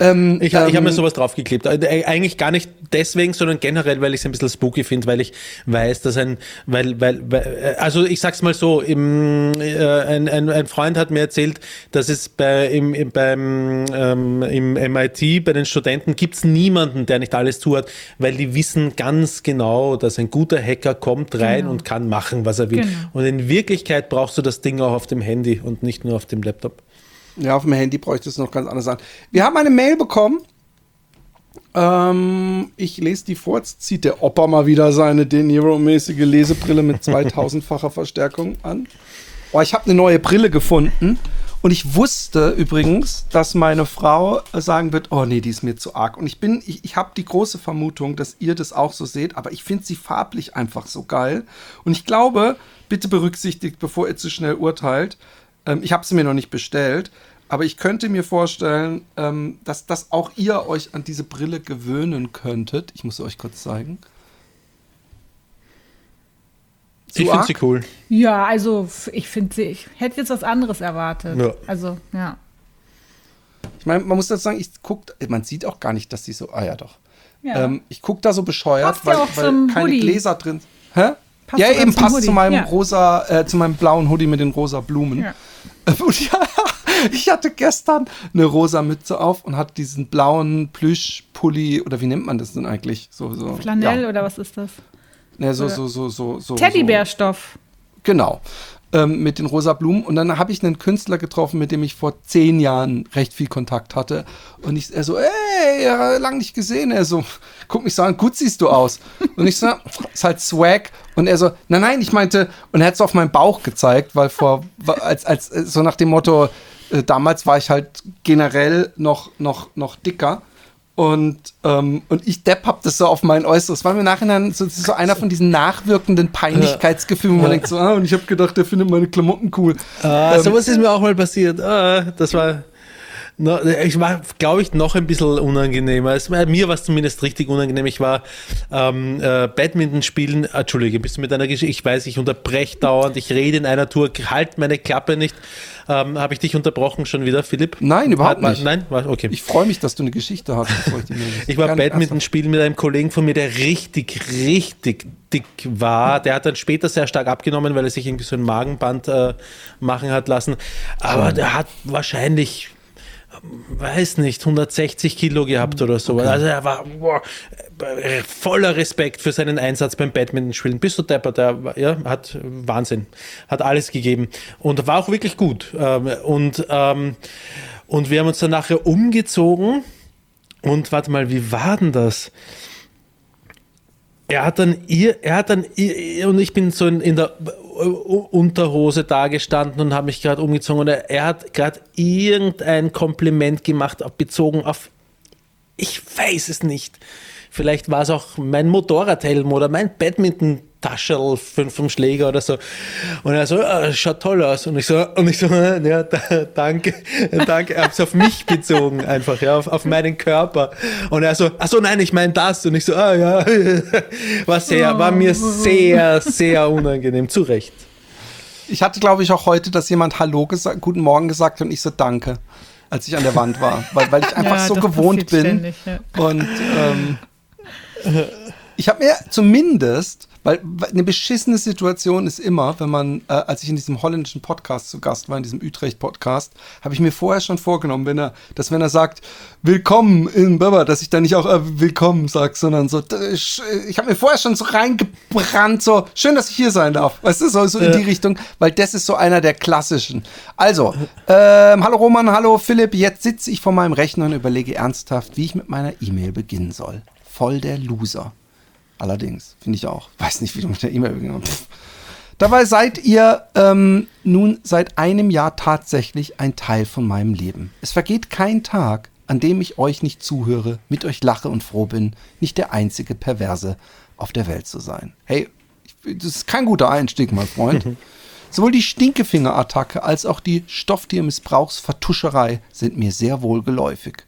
Ähm, Ich, ich habe ähm, mir sowas draufgeklebt. Äh, Eigentlich gar nicht deswegen, sondern generell, weil ich es ein bisschen spooky finde, weil ich weiß, dass ein, weil, weil, weil äh, also ich sag's mal so, im, äh, ein, ein, ein Freund hat mir erzählt, dass es bei, im, im, beim, ähm, im MIT, bei den Studenten gibt's niemanden, der nicht alles tut, weil die wissen ganz genau, dass ein guter Hacker kommt rein und kann machen, was er will. Genau. Und in Wirklichkeit brauchst du das Ding auch auf dem Handy und nicht nur auf dem Laptop. Ja, auf dem Handy bräuchte es noch ganz anders sein. Wir haben eine Mail bekommen. Ähm, ich lese die vor. Jetzt zieht der Opa mal wieder seine De Niro-mäßige Lesebrille mit 2000-facher Verstärkung an. Oh, ich habe eine neue Brille gefunden. Und ich wusste übrigens, dass meine Frau sagen wird, oh nee, die ist mir zu arg. Und ich bin, ich, ich habe die große Vermutung, dass ihr das auch so seht, aber ich finde sie farblich einfach so geil. Und ich glaube, bitte berücksichtigt, bevor ihr zu schnell urteilt, ähm, ich habe sie mir noch nicht bestellt, Aber ich könnte mir vorstellen, ähm, dass, dass auch ihr euch an diese Brille gewöhnen könntet. Ich muss sie euch kurz zeigen. Zu ich finde sie cool. Ja, also ich finde sie, ich hätte jetzt was anderes erwartet. Ja. Also, ja. Ich meine, man muss dazu sagen, ich guckt, man sieht auch gar nicht, dass sie so, ah ja doch. ja. Ähm, ich gucke da so bescheuert, Passt ja weil, auch weil zum keine Hoodie. Gläser drin Hä? Passt ja, eben passt Hoodie. zu meinem Ja. rosa, äh, zu meinem blauen Hoodie mit den rosa Blumen. Ja. Und ja, ich hatte gestern eine rosa Mütze auf und hatte diesen blauen Plüschpulli oder wie nennt man das denn eigentlich? So, so. Flanell ja. oder was ist das? Ne, so, so, so, so, so. Teddybärstoff. So, genau. Ähm, mit den rosa Blumen. Und dann habe ich einen Künstler getroffen, mit dem ich vor zehn Jahren recht viel Kontakt hatte. Und ich, er so, ey, lang nicht gesehen. Er so, guck mich so an, gut siehst du aus. Und ich so, ist halt Swag. Und er so, nein, nein, ich meinte, und er hat es auf meinen Bauch gezeigt, weil vor, als, als, so nach dem Motto, äh, damals war ich halt generell noch, noch, noch dicker. Und, ähm, und ich Depp hab das so auf mein Äußeres. War mir im Nachhinein so, so einer von diesen nachwirkenden Peinlichkeitsgefühlen, wo man denkt so, ah, und ich habe gedacht, der findet meine Klamotten cool. Ah, Ähm, sowas ist mir auch mal passiert. Ah, das war, no, ich war, glaube ich, noch ein bisschen unangenehmer. Es, mir war es zumindest richtig unangenehm. Ich war ähm, äh, Badminton spielen. Ah, Entschuldige, bist du mit deiner Geschichte? Ich weiß, ich unterbreche dauernd. Ich rede in einer Tour, halt meine Klappe nicht. Ähm, Habe ich dich unterbrochen schon wieder, Philipp? Nein, überhaupt War- nicht. Nein, war, okay. Ich freue mich, dass du eine Geschichte hast. ich, war Badminton spielen mit einem Kollegen von mir, der richtig, richtig dick war. Der hat dann später sehr stark abgenommen, weil er sich irgendwie so ein Magenband äh, machen hat lassen. Aber der hat wahrscheinlich, weiß nicht, 160 Kilo gehabt oder so. Also er war boah, voller Respekt für seinen Einsatz beim Badminton spielen. Bist du Depper, der ja, hat Wahnsinn, hat alles gegeben und war auch wirklich gut. Ähm, Und, ähm, und wir haben uns dann nachher umgezogen. Und warte mal, wie war denn das? Er hat dann ihr, er hat dann ihr, und ich bin so in, in der Unterhose da gestanden und habe mich gerade umgezogen und er, er hat gerade irgendein Kompliment gemacht, bezogen auf, ich weiß es nicht. Vielleicht war es auch mein Motorradhelm oder mein Badminton-Taschel vom, vom Schläger oder so. Und er so, ah, schaut toll aus. Und ich so, und ich so, ja, da, danke, danke. Er hat es auf mich bezogen, einfach, ja, auf, auf meinen Körper. Und er so, ach so, nein, ich meine das. Und ich so, ah ja, war sehr, war mir sehr, sehr unangenehm. Zu Recht. Ich hatte, glaube ich, auch heute, dass jemand Hallo gesagt, guten Morgen gesagt hat und ich so Danke, als ich an der Wand war. Weil, weil ich einfach Ja, so gewohnt bin. ständig, ja. Und ähm, ich habe mir zumindest, weil eine beschissene Situation ist immer, wenn man, äh, als ich in diesem holländischen Podcast zu Gast war, in diesem Utrecht-Podcast, habe ich mir vorher schon vorgenommen, wenn er, dass wenn er sagt, willkommen in Baba, dass ich dann nicht auch äh, willkommen sage, sondern so, ich, ich habe mir vorher schon so reingebrannt, so, schön, dass ich hier sein darf. Weißt du, so, so in die Richtung, weil das ist so einer der klassischen. Also, ähm, hallo Roman, hallo Philipp, jetzt sitze ich vor meinem Rechner und überlege ernsthaft, wie ich mit meiner E-Mail beginnen soll. Voll der Loser. Allerdings, finde ich auch. Weiß nicht, wie du mit der E-Mail Pff. Dabei seid ihr ähm, nun seit einem Jahr tatsächlich ein Teil von meinem Leben. Es vergeht kein Tag, an dem ich euch nicht zuhöre, mit euch lache und froh bin, nicht der einzige Perverse auf der Welt zu sein. Hey, das ist kein guter Einstieg, mein Freund. Sowohl die Stinkefingerattacke als auch die Stofftiermissbrauchsvertuscherei sind mir sehr wohl geläufig.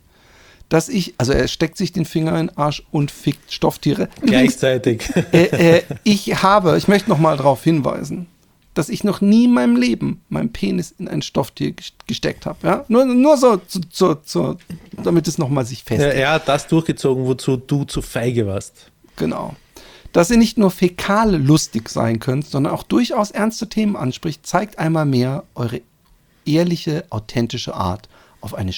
Dass ich, also er steckt sich den Finger in den Arsch und fickt Stofftiere. Gleichzeitig. äh, äh, ich habe, ich möchte noch mal darauf hinweisen, dass ich noch nie in meinem Leben meinen Penis in ein Stofftier ges- gesteckt habe. Ja? Nur, nur so, zu, zu, zu, damit es noch mal sich Ja, festigt. er hat das durchgezogen, wozu du zu feige warst. Genau. Dass ihr nicht nur fäkal lustig sein könnt, sondern auch durchaus ernste Themen anspricht, zeigt einmal mehr eure ehrliche, authentische Art auf eine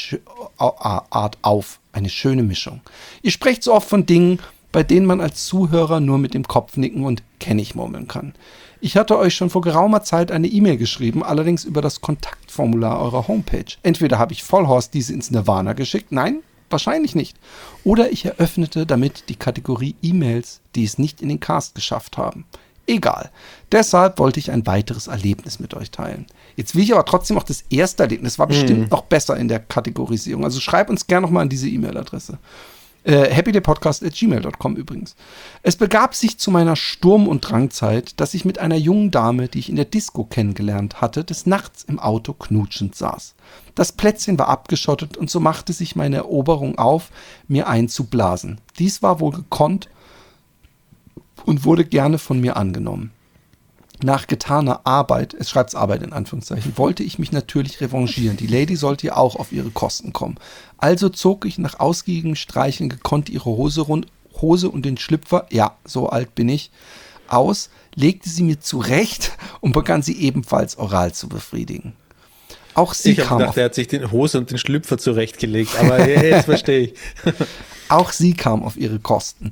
A- Art auf, eine schöne Mischung. Ihr sprecht so oft von Dingen, bei denen man als Zuhörer nur mit dem Kopf nicken und kenn ich murmeln kann. Ich hatte euch schon vor geraumer Zeit eine E-Mail geschrieben, allerdings über das Kontaktformular eurer Homepage. Entweder habe ich Vollhorst diese ins Nirvana geschickt, nein, wahrscheinlich nicht. Oder ich eröffnete damit die Kategorie E-Mails, die es nicht in den Cast geschafft haben. Egal. Deshalb wollte ich ein weiteres Erlebnis mit euch teilen. Jetzt will ich aber trotzdem auch das erste Erlebnis. War bestimmt noch besser in der Kategorisierung. Also schreib uns gerne nochmal an diese E-Mail-Adresse. Äh, happydaypodcast.gmail.com übrigens. Es begab sich zu meiner Sturm- und Drangzeit, dass ich mit einer jungen Dame, die ich in der Disco kennengelernt hatte, des Nachts im Auto knutschend saß. Das Plätzchen war abgeschottet und so machte sich meine Eroberung auf, mir einzublasen. Dies war wohl gekonnt und wurde gerne von mir angenommen. Nach getaner Arbeit, es schreibt Arbeit in Anführungszeichen, wollte ich mich natürlich revanchieren. Die Lady sollte ja auch auf ihre Kosten kommen. Also zog ich nach ausgiebigem Streicheln gekonnt ihre Hose, rund, Hose und den Schlüpfer, ja, so alt bin ich, aus, legte sie mir zurecht und begann sie ebenfalls oral zu befriedigen. Auch sie Ich kam gedacht, auf er hat sich den Hose und den Schlüpfer zurechtgelegt, aber jetzt verstehe ich. Auch sie kam auf ihre Kosten.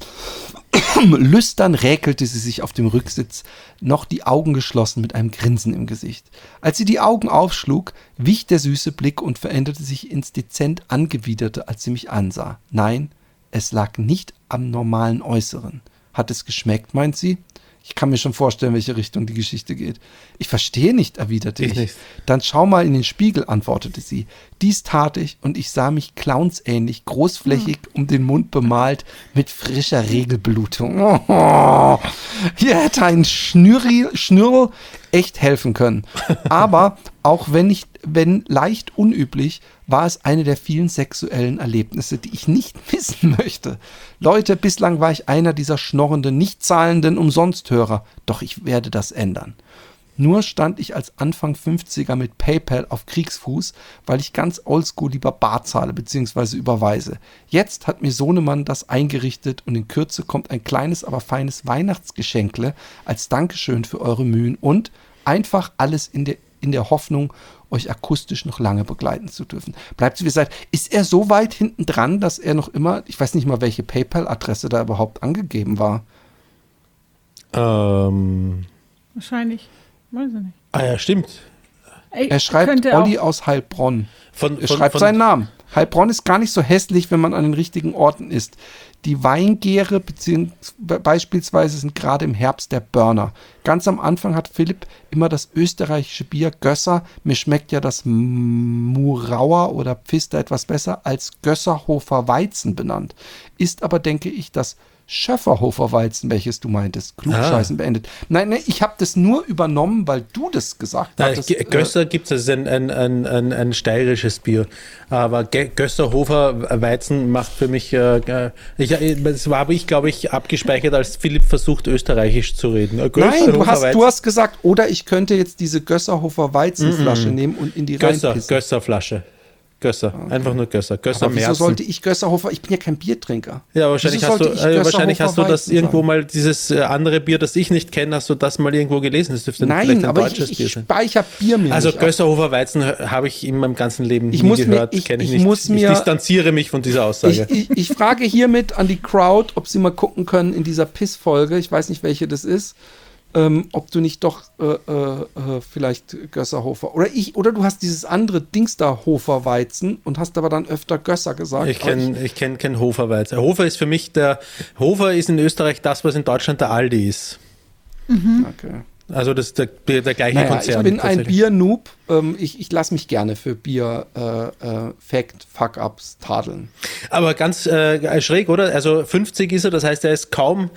Lüstern räkelte sie sich auf dem Rücksitz, noch die Augen geschlossen mit einem Grinsen im Gesicht. Als sie die Augen aufschlug, wich der süße Blick und veränderte sich ins dezent angewiderte, als sie mich ansah. Nein, es lag nicht am normalen Äußeren. Hat es geschmeckt, meint sie? Ich kann mir schon vorstellen, welche Richtung die Geschichte geht. Ich verstehe nicht, erwiderte Ich ich. nicht. Dann schau mal in den Spiegel, antwortete sie. Dies tat ich und ich sah mich clownsähnlich, großflächig um den Mund bemalt, mit frischer Regelblutung. Oh, hier hätte ein Schnürri, Schnürl echt helfen können. Aber auch wenn nicht, wenn leicht unüblich, war es eine der vielen sexuellen Erlebnisse, die ich nicht missen möchte. Leute, bislang war ich einer dieser schnorrenden, nicht zahlenden Umsonsthörer, doch ich werde das ändern. Nur stand ich als Anfang 50er mit PayPal auf Kriegsfuß, weil ich ganz oldschool lieber bar zahle bzw. überweise. Jetzt hat mir Sohnemann das eingerichtet und in Kürze kommt ein kleines, aber feines Weihnachtsgeschenkle als Dankeschön für eure Mühen und einfach alles in der, in der Hoffnung, euch akustisch noch lange begleiten zu dürfen. Bleibt so wie gesagt, ist er so weit hinten dran, dass er noch immer, ich weiß nicht mal, welche PayPal-Adresse da überhaupt angegeben war. Ähm, Wahrscheinlich. Weiß ich nicht. ah ja, stimmt. Ey, Er schreibt Olli aus Heilbronn. Von, Er von, schreibt von, seinen Namen. Heilbronn ist gar nicht so hässlich, wenn man an den richtigen Orten ist. Die Weingäre beispielsweise sind gerade im Herbst der Burner. Ganz am Anfang hat Philipp immer das österreichische Bier Gösser, mir schmeckt ja das Murauer oder Pfister etwas besser, als Gösserhofer Weizen benannt. Ist aber, denke ich, das Schöfferhofer Weizen, welches du meintest. Klugscheißen beendet. Nein, nein, ich habe das nur übernommen, weil du das gesagt Nein, hattest. Äh, Gösser gibt es, das ist ein, ein, ein, ein, steirisches Bier. Aber Gösserhofer Weizen macht für mich, äh, äh, ich, äh, das war aber ich, glaube ich, abgespeichert, als Philipp versucht, österreichisch zu reden. Nein, du hast, du hast gesagt, oder ich könnte jetzt diese Gösserhofer Weizenflasche nehmen und in die Gösser, reinpissen. Gösserflasche. Gösser, einfach nur Gösser. Gösser Aber wieso Merzen. sollte ich Gösserhofer? Ich bin ja kein Biertrinker. Ja, wahrscheinlich Wieso hast, du, ich äh, wahrscheinlich hast du Gösserhofer das irgendwo sagen? mal, dieses äh, andere Bier, das ich nicht kenne, hast du das mal irgendwo gelesen? Das dürfte vielleicht Nein, ein aber ich, deutsches ich, Bier ich sein. speichere Bier mir Also nicht ab. Gösserhofer Weizen habe ich in meinem ganzen Leben Ich nie gehört, ich- kenne ich, ich nicht. muss ich mir- distanziere mich von dieser Aussage. Ich, ich, ich frage hiermit an die Crowd, ob sie mal gucken können in dieser Piss-Folge, ich weiß nicht, welche das ist, ähm, ob du nicht doch äh, äh, äh, vielleicht Gösserhofer oder ich, oder du hast dieses andere Dings da Hofer Weizen und hast aber dann öfter Gösser gesagt. Ich kenne ich kenn kein Hoferweizen. Hofer ist für mich der, Hofer ist in Österreich das, was in Deutschland der Aldi ist. Okay. Also das ist der, der gleiche Naja, Konzern. ich bin ein. Bier-Noob. Ähm, ich ich lasse mich gerne für Bier äh, äh, Fact, Fuck-Ups tadeln. Aber ganz äh, schräg, oder? Also 50 ist er, das heißt, er ist kaum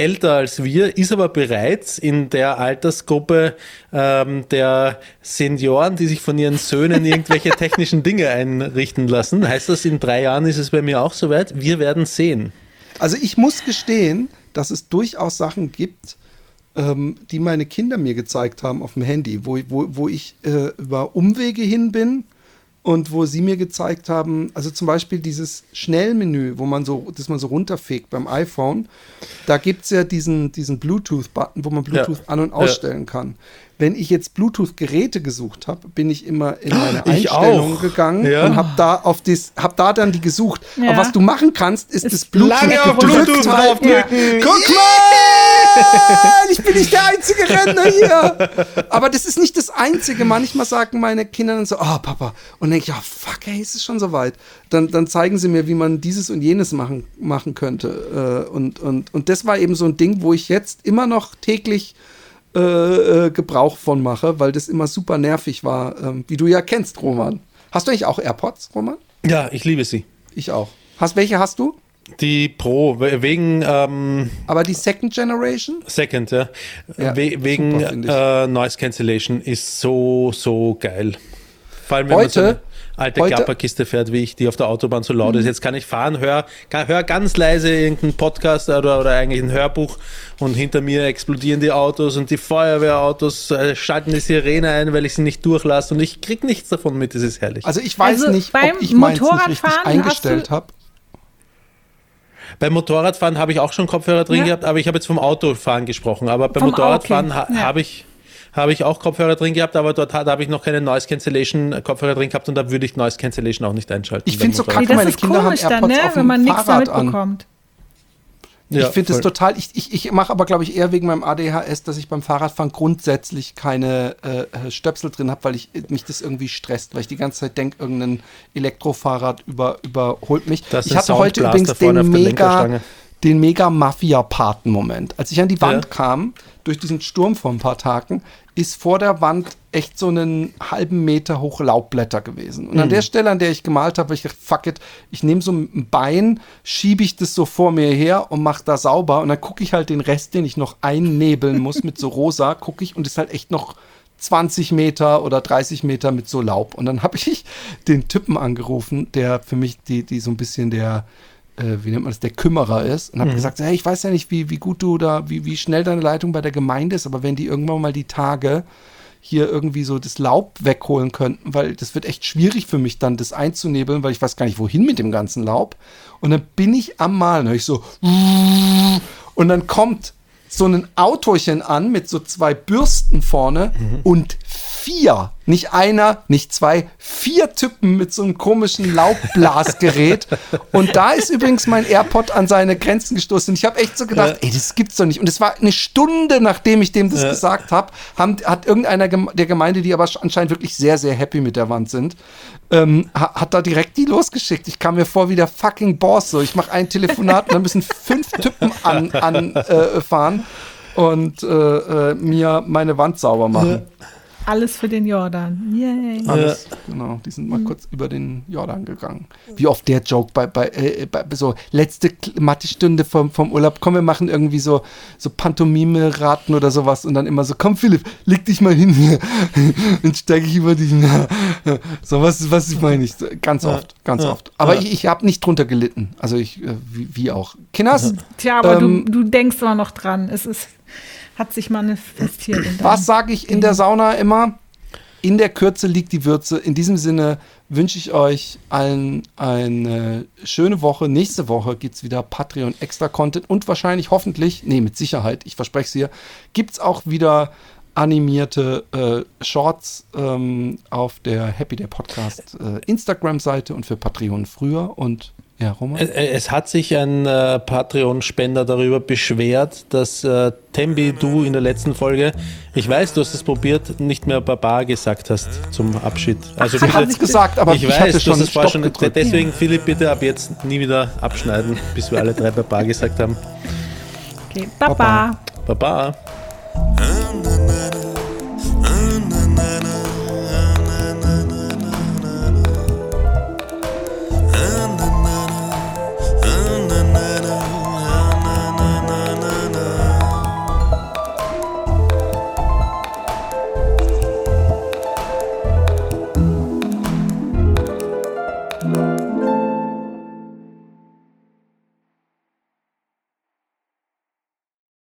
älter als wir, ist aber bereits in der Altersgruppe ähm, der Senioren, die sich von ihren Söhnen irgendwelche technischen Dinge einrichten lassen. Heißt das, in drei Jahren ist es bei mir auch soweit? Wir werden sehen. Also ich muss gestehen, dass es durchaus Sachen gibt, ähm, die meine Kinder mir gezeigt haben auf dem Handy, wo, wo, wo ich äh, über Umwege hin bin und wo sie mir gezeigt haben, also zum Beispiel dieses Schnellmenü, wo man so, das man so runterfegt beim iPhone, da gibt es ja diesen, diesen Bluetooth-Button, wo man Bluetooth Ja. an- und Ja. ausstellen kann. Wenn ich jetzt Bluetooth-Geräte gesucht habe, bin ich immer in meine Ich Einstellungen auch. gegangen Ja. und habe da auf das, hab da dann die gesucht. Ja. Aber was du machen kannst, ist, Ist das Bluetooth lange auf gedrückt Bluetooth halten. draufdrücken. Guck mal, ich bin nicht der einzige Rentner hier. Aber das ist nicht das Einzige. Manchmal sagen meine Kinder dann so, oh Papa. Und dann denke ich, ja fuck, ey, ist es schon soweit. Dann, dann zeigen sie mir, wie man dieses und jenes machen, machen könnte. Äh, Und, und, und das war eben so ein Ding, wo ich jetzt immer noch täglich äh, äh, Gebrauch von mache, weil das immer super nervig war, ähm, wie du ja kennst, Roman. Hast du eigentlich auch AirPods, Roman? Ja, ich liebe sie. Ich auch. Hast, welche hast du? Die Pro, we- wegen ähm, Aber die Second Generation? Second, ja. Ja, We wegen super, äh, Noise Cancellation ist so, so geil. Vor allem, wenn Heute- alte heute- Klapperkiste fährt, wie ich, die auf der Autobahn so laut ist. Jetzt kann ich fahren, hör, kann- hör ganz leise irgendeinen Podcast oder, oder eigentlich ein Hörbuch und hinter mir explodieren die Autos und die Feuerwehrautos äh, schalten die Sirene ein, weil ich sie nicht durchlasse und ich krieg nichts davon mit. Das ist herrlich. Also ich weiß Also nicht, beim ob ich meins nicht richtig eingestellt habe. Beim Motorradfahren habe ich auch schon Kopfhörer drin Ja. gehabt, aber ich habe jetzt vom Autofahren gesprochen. Aber beim Vom Motorradfahren okay, ha ja. habe ich, habe ich auch Kopfhörer drin gehabt, aber dort da habe ich noch keine Noise Cancellation äh, Kopfhörer drin gehabt und da würde ich Noise Cancellation auch nicht einschalten. Ich beim find's so. Nee, Kacke, das meine ist Kinder haben komisch dann, ne? auf dem wenn man nichts Fahrrad damit an. bekommt. Ja, ich finde es total, ich, ich, ich mache aber, glaube ich, eher wegen meinem ADHS, dass ich beim Fahrradfahren grundsätzlich keine äh, äh, Stöpsel drin habe, weil ich äh, mich das irgendwie stresst, weil ich die ganze Zeit denke, irgendein Elektrofahrrad über, überholt mich. Das ich hatte heute übrigens den mega, Lenkerstange. Den mega Mafia-Paten-Moment. Als ich an die Wand Ja. kam, durch diesen Sturm vor ein paar Tagen, ist vor der Wand echt so einen halben Meter hoch Laubblätter gewesen. Und an Mhm. der Stelle, an der ich gemalt habe, habe ich gedacht, fuck it, ich nehme so ein Bein, schiebe ich das so vor mir her und mache da sauber. Und dann gucke ich halt den Rest, den ich noch einnebeln muss mit so rosa, gucke ich und ist halt echt noch 20 Meter oder 30 Meter mit so Laub. Und dann habe ich den Typen angerufen, der für mich die, die so ein bisschen der, äh, wie nennt man das, der Kümmerer ist. Und habe gesagt, hey, ich weiß ja nicht, wie, wie gut du da, wie, wie schnell deine Leitung bei der Gemeinde ist, aber wenn die irgendwann mal die Tage hier irgendwie so das Laub wegholen könnten, weil das wird echt schwierig für mich dann, das einzunebeln, weil ich weiß gar nicht, wohin mit dem ganzen Laub. Und dann bin ich am Malen, höre ich so, und dann kommt so ein Autochen an mit so zwei Bürsten vorne und vier, nicht einer, nicht zwei, vier Typen mit so einem komischen Laubblasgerät. und da ist übrigens mein AirPod an seine Grenzen gestoßen. Ich habe echt so gedacht, ey, das gibt's doch nicht. Und es war eine Stunde, nachdem ich dem das gesagt habe, hat irgendeiner der Gemeinde, die aber anscheinend wirklich sehr, sehr happy mit der Wand sind, ähm, ha- hat da direkt die losgeschickt. Ich kam mir vor wie der fucking Boss. So, ich mache ein Telefonat und dann müssen fünf Typen anfahren an, äh, und äh, äh, mir meine Wand sauber machen. Alles für den Jordan. Yay. Alles, genau. Die sind mal kurz über den Jordan gegangen. Wie oft der Joke bei, bei, äh, bei so letzte Mathestunde vom, vom Urlaub. Komm, wir machen irgendwie so, so Pantomime-Raten oder sowas und dann immer so, komm Philipp, leg dich mal hin hier. Dann steige ich über dich. So, was, was ich meine ich. Ganz oft, ganz oft. Aber ich, ich habe nicht drunter gelitten. Also ich, äh, wie, wie auch. Kinders, Tja, aber Ähm, du, du denkst immer noch dran. Es ist, hat sich manifestiert. Was sage ich in der Sauna immer? In der Kürze liegt die Würze. In diesem Sinne wünsche ich euch allen eine schöne Woche. Nächste Woche gibt es wieder Patreon Extra Content und wahrscheinlich, hoffentlich, nee, mit Sicherheit, ich verspreche es hier, gibt es auch wieder animierte äh, Shorts ähm, auf der Happy Day Podcast äh, Instagram-Seite und für Patreon früher. Und ja, Roman? Es, es hat sich ein äh, Patreon-Spender darüber beschwert, dass äh, Tembi, du in der letzten Folge, ich weiß, du hast es probiert, nicht mehr Baba gesagt hast zum Abschied. Also Sie hat's gesagt, aber ich, ich weiß, hatte du schon hast es vorher Stopp schon. gedrückt. Deswegen, Philipp, bitte ab jetzt nie wieder abschneiden, bis wir alle drei Baba gesagt haben. Okay, Baba. Baba.